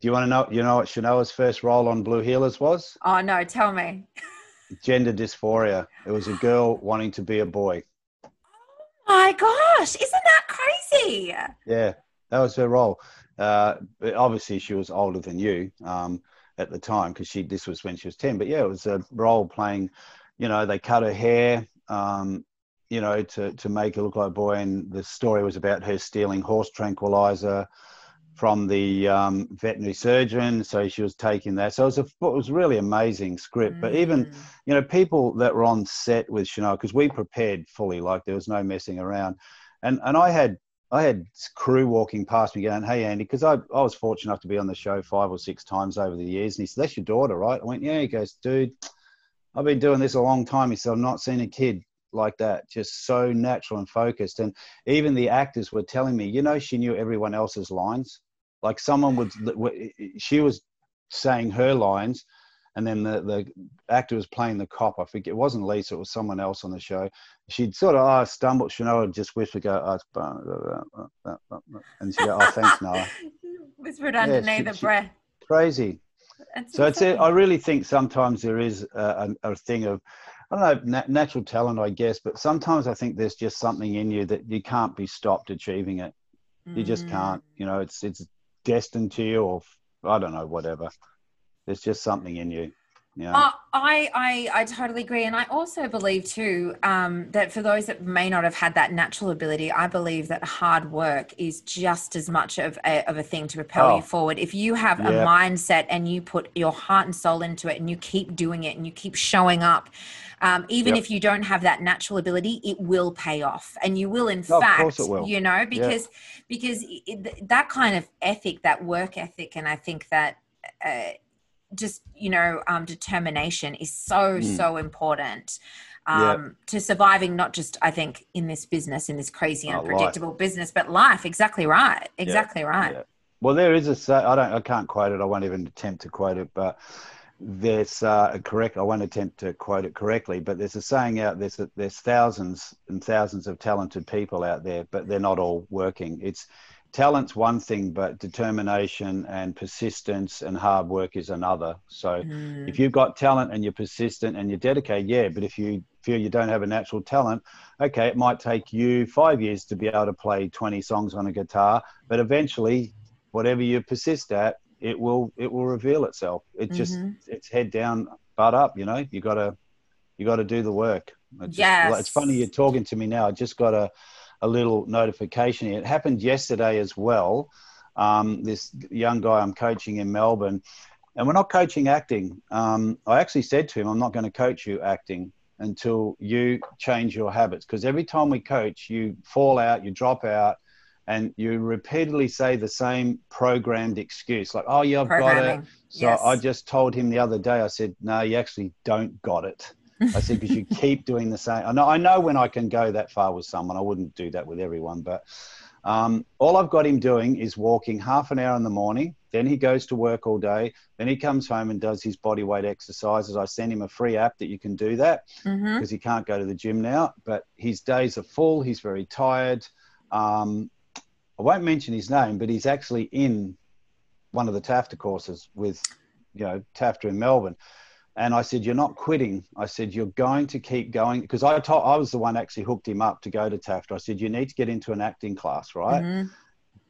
[SPEAKER 2] Do you want to know? You know what Sianoa's first role on Blue Heelers was?
[SPEAKER 1] Oh no, tell me.
[SPEAKER 2] Gender dysphoria. It was a girl wanting to be a boy.
[SPEAKER 1] Oh my gosh, isn't that crazy?
[SPEAKER 2] Yeah, that was her role. Uh, obviously, she was older than you um, at the time because she. This was when she was ten. But yeah, it was a role playing. You know, they cut her hair. Um, you know, to to make her look like a boy, and the story was about her stealing horse tranquilizer from the um, veterinary surgeon. So she was taking that. So it was a, it was really amazing script. Mm. But even, mm. you know, people that were on set with Chanel, because we prepared fully, like there was no messing around. And, and I had I had crew walking past me going, Hey, Andy, because I, I was fortunate enough to be on the show five or six times over the years. And he said, That's your daughter, right? I went, Yeah. He goes, Dude, I've been doing this a long time. He said, I've not seen a kid like that, just so natural and focused. And even the actors were telling me, you know, she knew everyone else's lines. Like someone would, she was saying her lines, and then the, the actor was playing the cop. I think it wasn't Lisa, it was someone else on the show. She'd sort of oh, stumble, Chanel would just whisper, go, oh, and she'd go, oh, thanks, Noah.
[SPEAKER 1] Whispered underneath yeah, she, the breath.
[SPEAKER 2] Crazy. That's so insane. it's, I really think sometimes there is a, a, a thing of, I don't know, natural talent, I guess, but sometimes I think there's just something in you that you can't be stopped achieving it. You just mm. can't. You know, it's it's destined to you, or I don't know, whatever. There's just something in you. Yeah.
[SPEAKER 1] Uh, I, I I totally agree, and I also believe too um, that for those that may not have had that natural ability, I believe that hard work is just as much of a, of a thing to propel oh. you forward. If you have a mindset and you put your heart and soul into it, and you keep doing it, and you keep showing up, um, even yep. if you don't have that natural ability, it will pay off, and you will, in no, fact, will. you know, because because it, that kind of ethic, that work ethic, and I think that. Uh, just you know um, determination is so mm. so important um, to surviving not just i think in this business in this crazy and unpredictable business but life. Exactly right. Exactly right.
[SPEAKER 2] Well there is a i don't i can't quote it. I won't even attempt to quote it but there's uh, correct i won't attempt to quote it correctly but there's a saying out there that there's thousands and thousands of talented people out there but they're not all working. It's talent's one thing, but determination and persistence and hard work is another. So mm. if you've got talent and you're persistent and you're dedicated, yeah, but if you feel you don't have a natural talent, okay, it might take you five years to be able to play 20 songs on a guitar, but eventually, whatever you persist at, it will it will reveal itself. It just mm-hmm. it's head down, butt up. You know, you gotta you got to do the work.
[SPEAKER 1] It's yes.
[SPEAKER 2] Just, it's funny you're talking to me now. I just got a a little notification. It happened yesterday as well. Um, this young guy I'm coaching in Melbourne, and we're not coaching acting. Um, I actually said to him, I'm not going to coach you acting until you change your habits because every time we coach, you fall out, you drop out, and you repeatedly say the same programmed excuse like, oh, yeah, I've got it. So yes. I just told him the other day, I said, no, you actually don't got it. I said, because you keep doing the same. I know, I know when I can go that far with someone, I wouldn't do that with everyone, but um, all I've got him doing is walking half an hour in the morning. Then he goes to work all day. Then he comes home and does his body weight exercises. I send him a free app that you can do that because mm-hmm. he can't go to the gym now. But his days are full. He's very tired. Um, I won't mention his name, but he's actually in one of the TAFTA courses with, you know, TAFTA in Melbourne. And I said, You're not quitting. I said, You're going to keep going. Because I told, I was the one actually hooked him up to go to TAFTA. I said, You need to get into an acting class, right? Mm-hmm.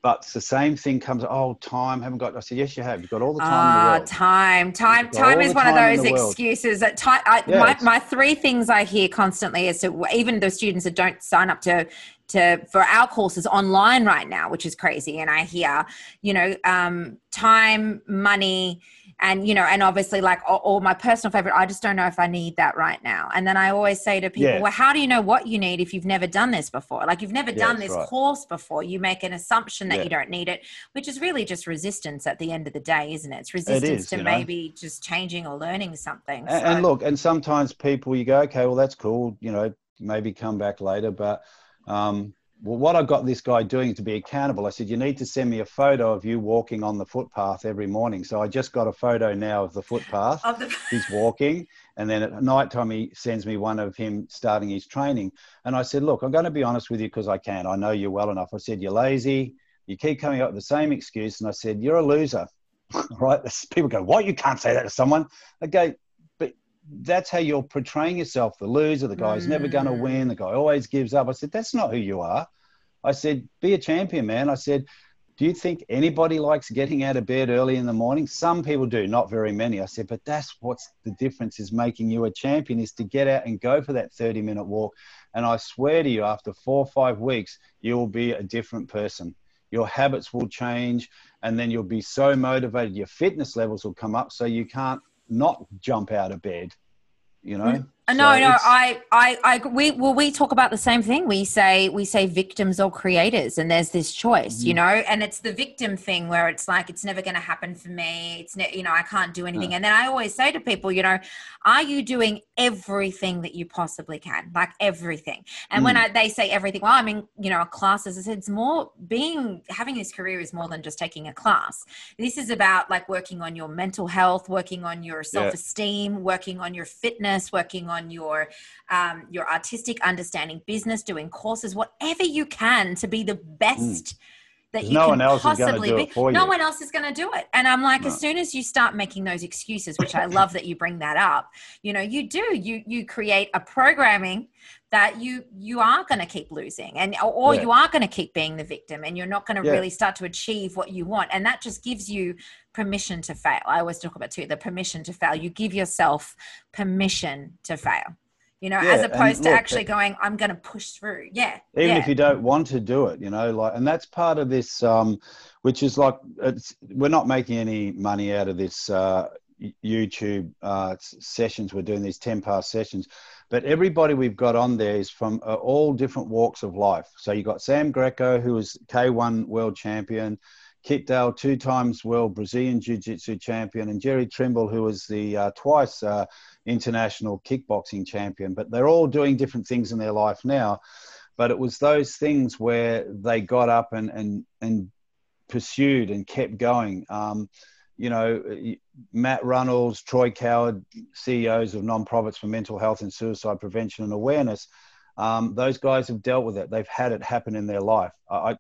[SPEAKER 2] But the same thing comes, oh, time, haven't got. I said, yes, you have. You've got all the time. Uh,
[SPEAKER 1] time, time, time is one of those excuses. That time, I, my, my three things I hear constantly is to even the students that don't sign up to to for our courses online right now, which is crazy. And I hear, you know, um, time, money, and you know and obviously like or, my personal favorite i just don't know if i need that right now and then i always say to people well how do you know what you need if you've never done this before like you've never done this right. course before you make an assumption that yeah. you don't need it which is really just resistance at the end of the day isn't it it's resistance it is, to maybe know? just changing or learning something
[SPEAKER 2] and, so. and look and sometimes people you go okay well that's cool you know maybe come back later but um well, what I got this guy doing to be accountable, I said, you need to send me a photo of you walking on the footpath every morning. So I just got a photo now of the footpath. Of the- He's walking. And then at night time, he sends me one of him starting his training. And I said, look, I'm going to be honest with you because I can. I know you well enough. I said, you're lazy. You keep coming up with the same excuse. And I said, you're a loser. right? People go, what? You can't say that to someone. I go, that's how you're portraying yourself the loser, the guy who's mm. never going to win, the guy always gives up. I said, that's not who you are. I said, be a champion, man. I said, do you think anybody likes getting out of bed early in the morning? Some people do, not very many. I said, but that's what's the difference is making you a champion is to get out and go for that 30 minute walk. And I swear to you, after four or five weeks, you will be a different person. your habits will change, and then you'll be so motivated, your fitness levels will come up, so you can't not jump out of bed. You know. Mm.
[SPEAKER 1] Uh, no, so no, I, I, I, we, well, we talk about the same thing. We say, we say victims or creators, and there's this choice, mm. you know, and it's the victim thing where it's like, it's never going to happen for me. It's, ne- you know, I can't do anything. And then I always say to people, you know, are you doing everything that you possibly can? Like everything. And mm. when I, they say everything, well, I mean, you know, classes, I said, it's more being, having this career is more than just taking a class. This is about like working on your mental health, working on your self esteem, yeah. working on your fitness, working on on your um, your artistic understanding, business, doing courses, whatever you can to be the best. Mm. That you
[SPEAKER 2] no
[SPEAKER 1] can
[SPEAKER 2] one else
[SPEAKER 1] possibly
[SPEAKER 2] be. no
[SPEAKER 1] one else is going to do it. And I'm like, no. as soon as you start making those excuses, which I love that you bring that up, you know, you do, you, you create a programming that you you are going to keep losing and or yeah. you are going to keep being the victim and you're not going to yeah. really start to achieve what you want and that just gives you permission to fail i always talk about too the permission to fail you give yourself permission to fail you know yeah, as opposed to actually going i'm going to push through. Yeah
[SPEAKER 2] even if you don't want to do it you know like and that's part of this um which is like it's we're not making any money out of this uh youtube uh sessions. We're doing these 10 past sessions. But everybody we've got on there is from uh, all different walks of life. So you've got Sam Greco, who is K1 world champion, Kit Dale, two times world Brazilian Jiu Jitsu champion, and Jerry Trimble, who was the uh, twice uh, international kickboxing champion. But they're all doing different things in their life now. But it was those things where they got up and, and, and pursued and kept going. Um, you know, Matt Runnels, Troy Coward, CEOs of non-profits for mental health and suicide prevention and awareness, um, those guys have dealt with it. They've had it happen in their life. I,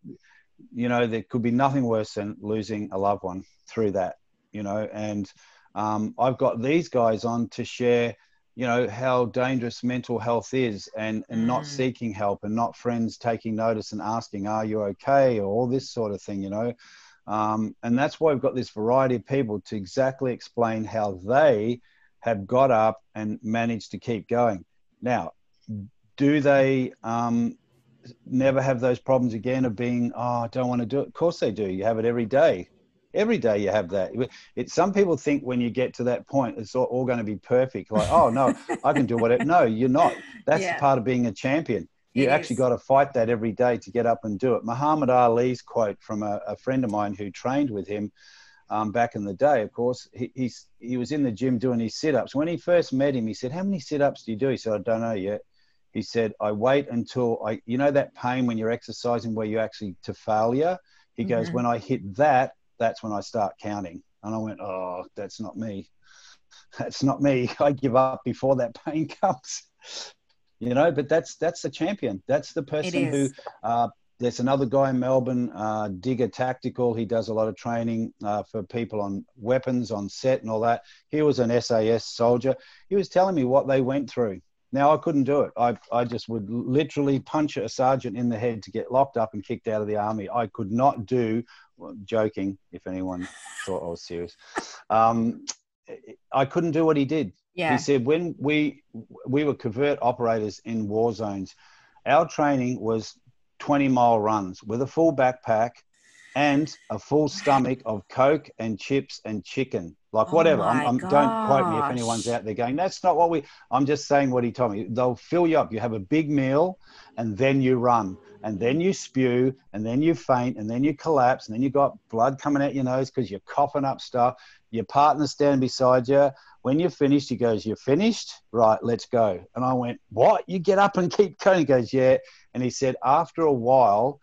[SPEAKER 2] you know, there could be nothing worse than losing a loved one through that. You know, and um, I've got these guys on to share, you know, how dangerous mental health is, and and mm. not seeking help, and not friends taking notice and asking, "Are you okay?" or all this sort of thing. You know. Um, and that's why we've got this variety of people to exactly explain how they have got up and managed to keep going. Now, do they um, never have those problems again of being, oh, I don't want to do it? Of course they do. You have it every day. Every day you have that. It, some people think when you get to that point, it's all, all going to be perfect. Like, oh, no, I can do whatever. No, you're not. That's yeah. part of being a champion you it actually is. got to fight that every day to get up and do it. Muhammad Ali's quote from a, a friend of mine who trained with him um, back in the day, of course, he, he's, he was in the gym doing his sit ups. When he first met him, he said, How many sit ups do you do? He said, I don't know yet. He said, I wait until I, you know, that pain when you're exercising where you actually to failure. He mm-hmm. goes, When I hit that, that's when I start counting. And I went, Oh, that's not me. That's not me. I give up before that pain comes. You know but that's that's the champion. That's the person who uh, there's another guy in melbourne uh, digger tactical. He does a lot of training uh, for people on weapons on set and all that. He was an sas soldier. He was telling me what they went through now i couldn't do it. I, I just would literally punch a sergeant in the head to get locked up and kicked out of the army. I could not do well, joking if anyone thought i was serious. Um, i couldn't do what he did. Yeah. He said when we we were covert operators in war zones, our training was 20 mile runs with a full backpack and a full stomach of coke and chips and chicken like oh whatever I'm, I'm, don't quote me if anyone's out there going that's not what we i'm just saying what he told me they'll fill you up you have a big meal and then you run and then you spew and then you faint and then you collapse and then you got blood coming out your nose because you're coughing up stuff your partner standing beside you when you're finished, he goes, You're finished? Right, let's go. And I went, What? You get up and keep going? He goes, Yeah. And he said, After a while,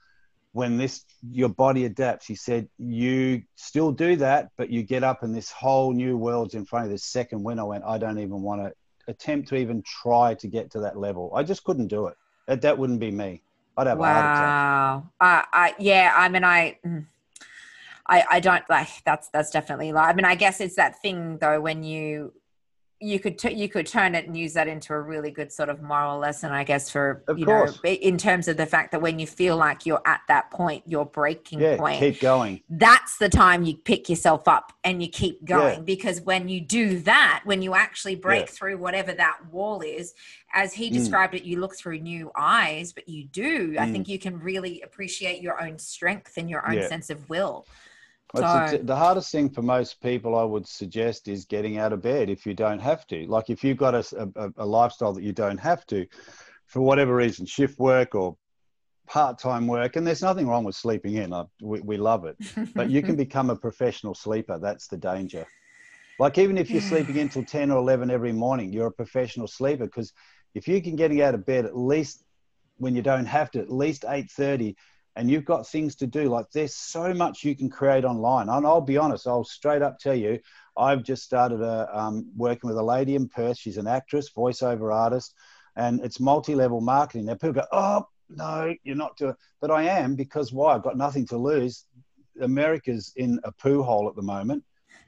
[SPEAKER 2] when this your body adapts, he said, You still do that, but you get up and this whole new world's in front of this second win. I went, I don't even want to attempt to even try to get to that level. I just couldn't do it. That, that wouldn't be me. I'd have wow. a heart attack.
[SPEAKER 1] Uh, I, yeah, I mean, I. Mm I, I don't like that's that's definitely like I mean I guess it's that thing though when you you could t- you could turn it and use that into a really good sort of moral lesson i guess for
[SPEAKER 2] Of
[SPEAKER 1] you
[SPEAKER 2] course.
[SPEAKER 1] know in terms of the fact that when you feel like you're at that point your breaking
[SPEAKER 2] Yeah,
[SPEAKER 1] point
[SPEAKER 2] keep going.
[SPEAKER 1] that's the time you pick yourself up and you keep going
[SPEAKER 2] Yeah.
[SPEAKER 1] because when you do that when you actually break
[SPEAKER 2] Yeah.
[SPEAKER 1] through whatever that wall is as he
[SPEAKER 2] Mm.
[SPEAKER 1] described it you look through new eyes but you do i
[SPEAKER 2] Mm.
[SPEAKER 1] think you can really appreciate your own strength and your own sense of will
[SPEAKER 2] Well, it's
[SPEAKER 1] So-
[SPEAKER 2] the, the hardest thing for most people, I would suggest, is getting out of bed if you don't have to. Like if you've got a, a, a lifestyle that you don't have to, for whatever reason, shift work or part time work, and there's nothing wrong with sleeping in. I, we, we love it. But you can become a professional sleeper. That's the danger. Like even if you're sleeping until 10 or 11 every morning, you're a professional sleeper because if you can getting out of bed at least when you don't have to, at least 8.30, and you've got things to do, like there's so much you can create online. And I'll be honest, I'll straight up tell you, I've just started a, um, working with a lady in Perth. She's an actress, voiceover artist, and it's multi-level marketing. Now people go, oh, no, you're not doing, but I am because why? I've got nothing to lose. America's in a poo hole at the moment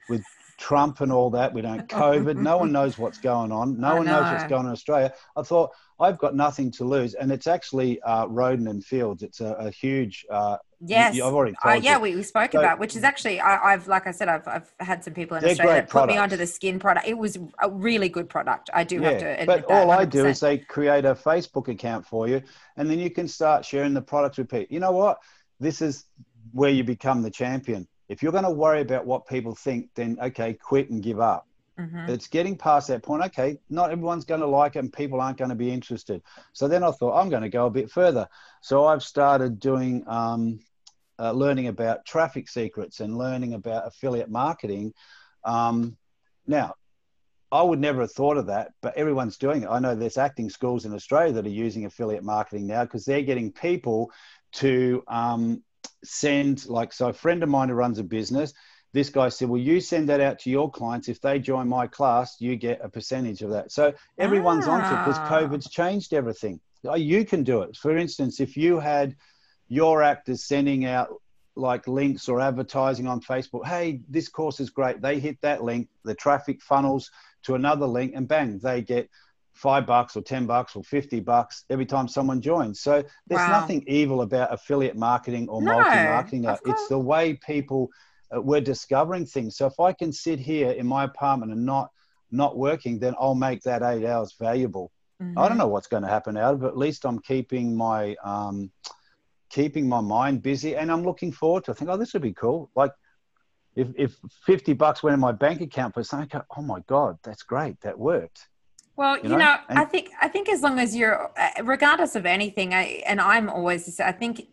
[SPEAKER 2] with Trump and all that. We don't COVID. No one knows what's going on. No
[SPEAKER 1] I
[SPEAKER 2] one knows what's going on in Australia. I thought I've got nothing to lose, and it's actually uh, Rodan and Fields. It's a, a huge. Uh,
[SPEAKER 1] yes
[SPEAKER 2] you- I've already
[SPEAKER 1] uh, yeah
[SPEAKER 2] you.
[SPEAKER 1] we, we spoke
[SPEAKER 2] So-
[SPEAKER 1] about which is actually I, i've like i said I've, I've had some people in australia that put me onto the skin product it was a really good product i do have to admit
[SPEAKER 2] but all I do is they create a Facebook account for you, and then you can start sharing the products with people. You know what? This is where you become the champion. If you're going to worry about what people think, then okay, quit and give up.
[SPEAKER 1] Mhm.
[SPEAKER 2] It's getting past that point. Okay, not everyone's going to like it, and people aren't going to be interested. So then I thought I'm going to go a bit further. So I've started doing um, uh, learning about traffic secrets and learning about affiliate marketing. Um, now, I would never have thought of that, but everyone's doing it. I know there's acting schools in Australia that are using affiliate marketing now because they're getting people to um, send, like, so a friend of mine who runs a business, this guy said, Well, you send that out to your clients. If they join my class, you get a percentage of that. So everyone's onto it because
[SPEAKER 1] Ah.
[SPEAKER 2] COVID's changed everything. Oh, You can do it. For instance, if you had your actors sending out like links or advertising on Facebook, hey, this course is great. They hit that link, the traffic funnels to another link, and bang, they get five bucks or 10 bucks or 50 bucks every time someone joins. So there's
[SPEAKER 1] Wow.
[SPEAKER 2] nothing evil about affiliate marketing or
[SPEAKER 1] No,
[SPEAKER 2] multi marketing. It's the way people uh, we're discovering things. So if I can sit here in my apartment and not not working, then I'll make that eight hours valuable. I
[SPEAKER 1] Mhm.
[SPEAKER 2] don't know what's going to happen out of it. At least I'm keeping my um, keeping my mind busy, and I'm looking forward to. I think, oh, this would be cool. Like if if fifty bucks went in my bank account for something, I oh my god, that's great. That worked.
[SPEAKER 1] Well, you know,
[SPEAKER 2] know?
[SPEAKER 1] I think I think as long as you're, uh, regardless of anything, I, and I'm always, I think,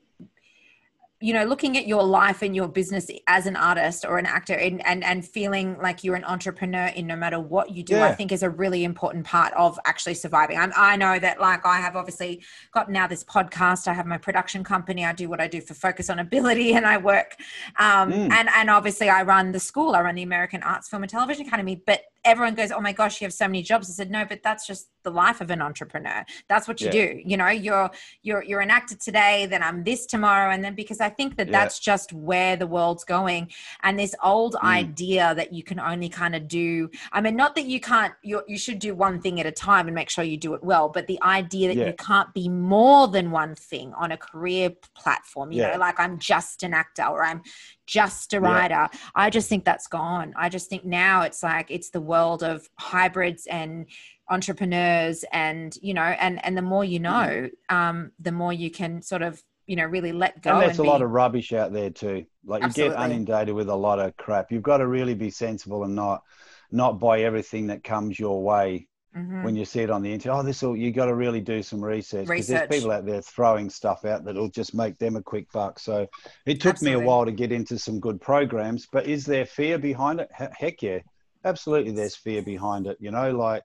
[SPEAKER 1] you know, looking at your life and your business as an artist or an actor, and and, and feeling like you're an entrepreneur in no matter what you do, I think is a really important part of actually surviving. I'm, I know that, like, I have obviously got now this podcast. I have my production company. I do what I do for Focus on Ability, and I work, um,
[SPEAKER 2] Mm.
[SPEAKER 1] and and obviously I run the school. I run the American Arts Film and Television Academy, but everyone goes, "Oh my gosh, you have so many jobs." I said, "No, but that's just the life of an entrepreneur. That's what you
[SPEAKER 2] Yeah.
[SPEAKER 1] do. You know, you're you're you're an actor today, then I'm this tomorrow, and then because I think that
[SPEAKER 2] Yeah.
[SPEAKER 1] that's just where the world's going. And this old
[SPEAKER 2] Mm.
[SPEAKER 1] idea that you can only kind of do. I mean, not that you can't. You you should do one thing at a time and make sure you do it well, but the idea that
[SPEAKER 2] Yeah.
[SPEAKER 1] you can't be more than one thing on a career platform. You know, like I'm just an actor or I'm just a
[SPEAKER 2] Yeah.
[SPEAKER 1] writer. I just think that's gone. I just think now it's like it's the world of hybrids and entrepreneurs and you know and and the more you know um the more you can sort of you know really let go
[SPEAKER 2] and there's a
[SPEAKER 1] be-
[SPEAKER 2] lot of rubbish out there too. Like you
[SPEAKER 1] Absolutely.
[SPEAKER 2] get inundated with a lot of crap. You've got to really be sensible and not not buy everything that comes your way
[SPEAKER 1] Mhm.
[SPEAKER 2] when you see it on the internet. Oh, this will you got to really do some research because there's people out there throwing stuff out that'll just make them a quick buck. So it took me a while to get into some good programs. But is there fear behind it? He- Heck yeah, absolutely. There's fear behind it. You know, like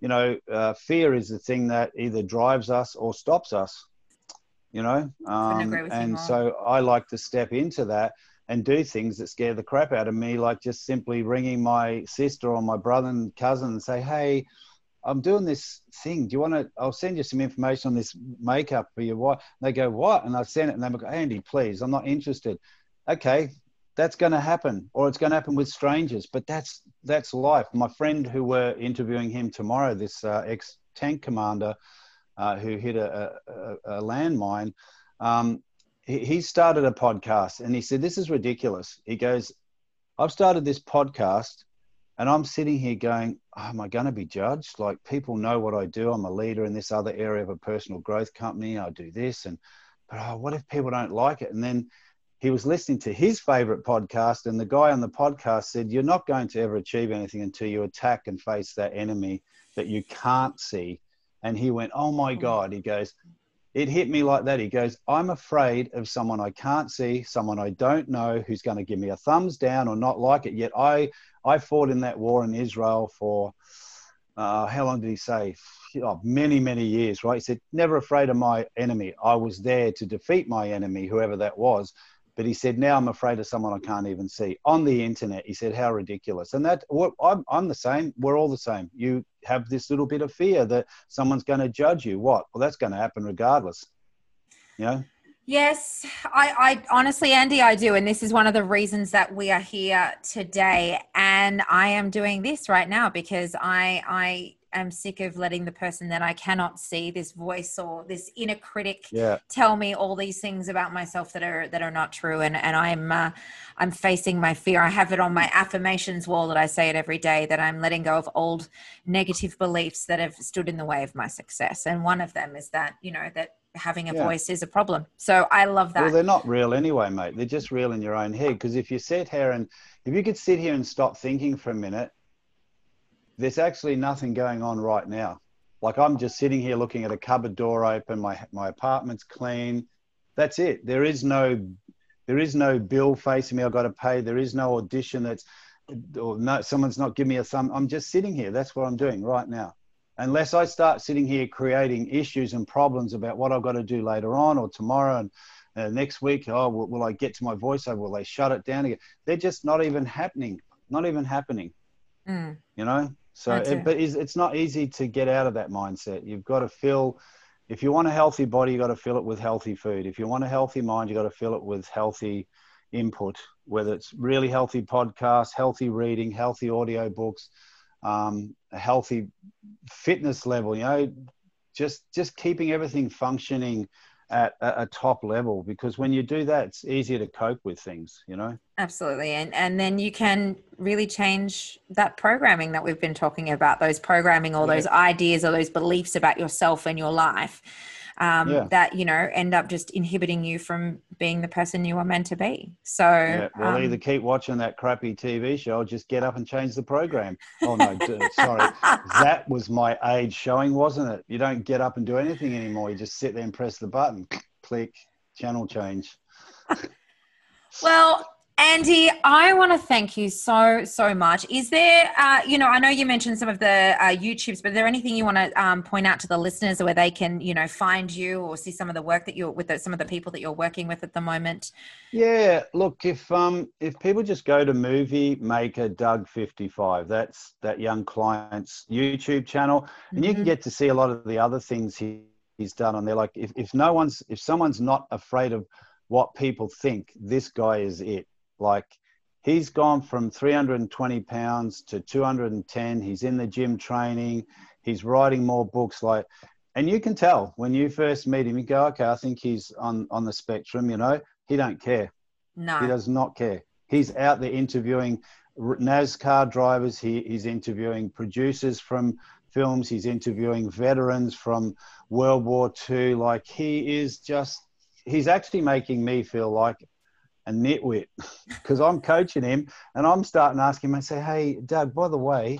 [SPEAKER 2] you know, uh, fear is the thing that either drives us or stops us. You know, um,
[SPEAKER 1] with you
[SPEAKER 2] and so I like to step into that and do things that scare the crap out of me, like just simply ringing my sister or my brother and cousin and say, "Hey, I'm doing this thing. Do you want to? I'll send you some information on this makeup for your wife." They go, "What?" And I send it, and they go, "Andy, please, I'm not interested." Okay, that's going to happen or it's going to happen with strangers but that's that's life my friend who we're interviewing him tomorrow this uh, ex tank commander uh, who hit a, a, a landmine um, he, he started a podcast and he said this is ridiculous he goes i've started this podcast and i'm sitting here going oh, am i going to be judged like people know what i do i'm a leader in this other area of a personal growth company i do this and but oh, what if people don't like it and then he was listening to his favorite podcast, and the guy on the podcast said, You're not going to ever achieve anything until you attack and face that enemy that you can't see. And he went, Oh my mm. God. He goes, It hit me like that. He goes, I'm afraid of someone I can't see, someone I don't know who's going to give me a thumbs down or not like it. Yet I, I fought in that war in Israel for, uh, how long did he say? Oh, many, many years, right? He said, Never afraid of my enemy. I was there to defeat my enemy, whoever that was. But he said, now I'm afraid of someone I can't even see on the internet. He said, how ridiculous. And that I'm, I'm the same. We're all the same. You have this little bit of fear that someone's going to judge you. What? Well, that's going to happen regardless. You know?
[SPEAKER 1] Yes, I, I, honestly, Andy, I do. And this is one of the reasons that we are here today. And I am doing this right now because I, I am sick of letting the person that I cannot see, this voice or this inner critic,
[SPEAKER 2] yeah.
[SPEAKER 1] tell me all these things about myself that are that are not true. And and I'm uh, I'm facing my fear. I have it on my affirmations wall that I say it every day that I'm letting go of old negative beliefs that have stood in the way of my success. And one of them is that you know that having a yeah. voice is a problem. So I love that.
[SPEAKER 2] Well, they're not real anyway, mate. They're just real in your own head. Because if you sit here and if you could sit here and stop thinking for a minute there's actually nothing going on right now. Like I'm just sitting here looking at a cupboard door open, my my apartment's clean. That's it. There is no there is no bill facing me I've got to pay. There is no audition that's or no someone's not giving me a thumb. I'm just sitting here. That's what I'm doing right now. Unless I start sitting here creating issues and problems about what I've got to do later on or tomorrow and uh, next week, oh, will, will I get to my voiceover? Will they shut it down again? They're just not even happening. Not even happening. Mm. You know, so, it, but it's, it's not easy to get out of that mindset. You've got to fill, if you want a healthy body, you've got to fill it with healthy food. If you want a healthy mind, you've got to fill it with healthy input, whether it's really healthy podcasts, healthy reading, healthy audio books, um, a healthy fitness level, you know, just, just keeping everything functioning at a, top level because when you do that it's easier to cope with things you know
[SPEAKER 1] absolutely and and then you can really change that programming that we've been talking about those programming or yeah. those ideas or those beliefs about yourself and your life um, yeah. that you know end up just inhibiting you from being the person you are meant to be. So, yeah,
[SPEAKER 2] well, um, either keep watching that crappy TV show, or just get up and change the program. Oh no, sorry, that was my age showing, wasn't it? You don't get up and do anything anymore. You just sit there and press the button, click, channel change.
[SPEAKER 1] well, Andy, I want to thank you so, so much. Is there, uh, you know, I know you mentioned some of the uh, YouTubes, but is there anything you want to um, point out to the listeners where they can, you know, find you or see some of the work that you're with the, some of the people that you're working with at the moment?
[SPEAKER 2] Yeah, look, if um, if people just go to Movie Maker Doug 55, that's that young client's YouTube channel, and mm-hmm. you can mm-hmm. get to see a lot of the other things he, he's done on there. Like if, if no one's, if someone's not afraid of what people think, this guy is it like he's gone from 320 pounds to 210. He's in the gym training. He's writing more books. Like, and you can tell when you first meet him, you go, okay, I think he's on on the spectrum. You know, he don't care.
[SPEAKER 1] No,
[SPEAKER 2] he does not care. He's out there interviewing NASCAR drivers. He, he's interviewing producers from films. He's interviewing veterans from World War II. Like he is just, he's actually making me feel like a nitwit because I'm coaching him and I'm starting to ask him. I say, "Hey, Doug, by the way,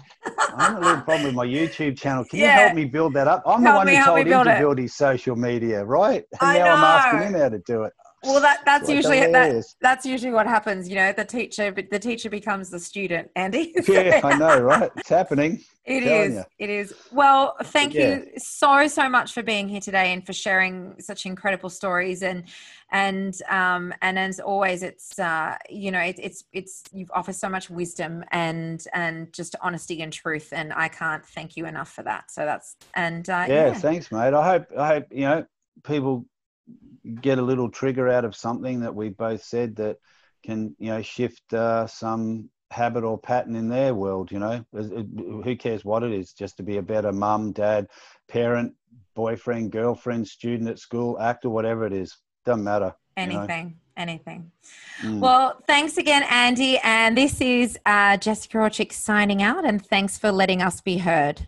[SPEAKER 2] I'm a little problem with my YouTube channel. Can yeah. you help me build that up? I'm help the one who told him to it. build his social media, right? And I now know. I'm asking him how to do it
[SPEAKER 1] well that that's usually that, that's usually what happens you know the teacher the teacher becomes the student andy.
[SPEAKER 2] Yeah i know right? It's happening.
[SPEAKER 1] It is you. it is. Well thank yeah. you so so much for being here today and for sharing such incredible stories. And and um and as always it's uh you know it, it's it's you've offered so much wisdom and and just honesty and truth and i can't thank you enough for that. So that's and uh,
[SPEAKER 2] yeah, yeah. thanks mate. I hope i hope you know people get a little trigger out of something that we both said that can you know shift uh, some habit or pattern in their world. You know, who cares what it is? Just to be a better mum, dad, parent, boyfriend, girlfriend, student at school, actor, whatever it is, doesn't matter.
[SPEAKER 1] Anything. You know? anything. Mm. Well, thanks again, Andy. And this is uh, Jessica Orchik signing out. And thanks for letting us be heard.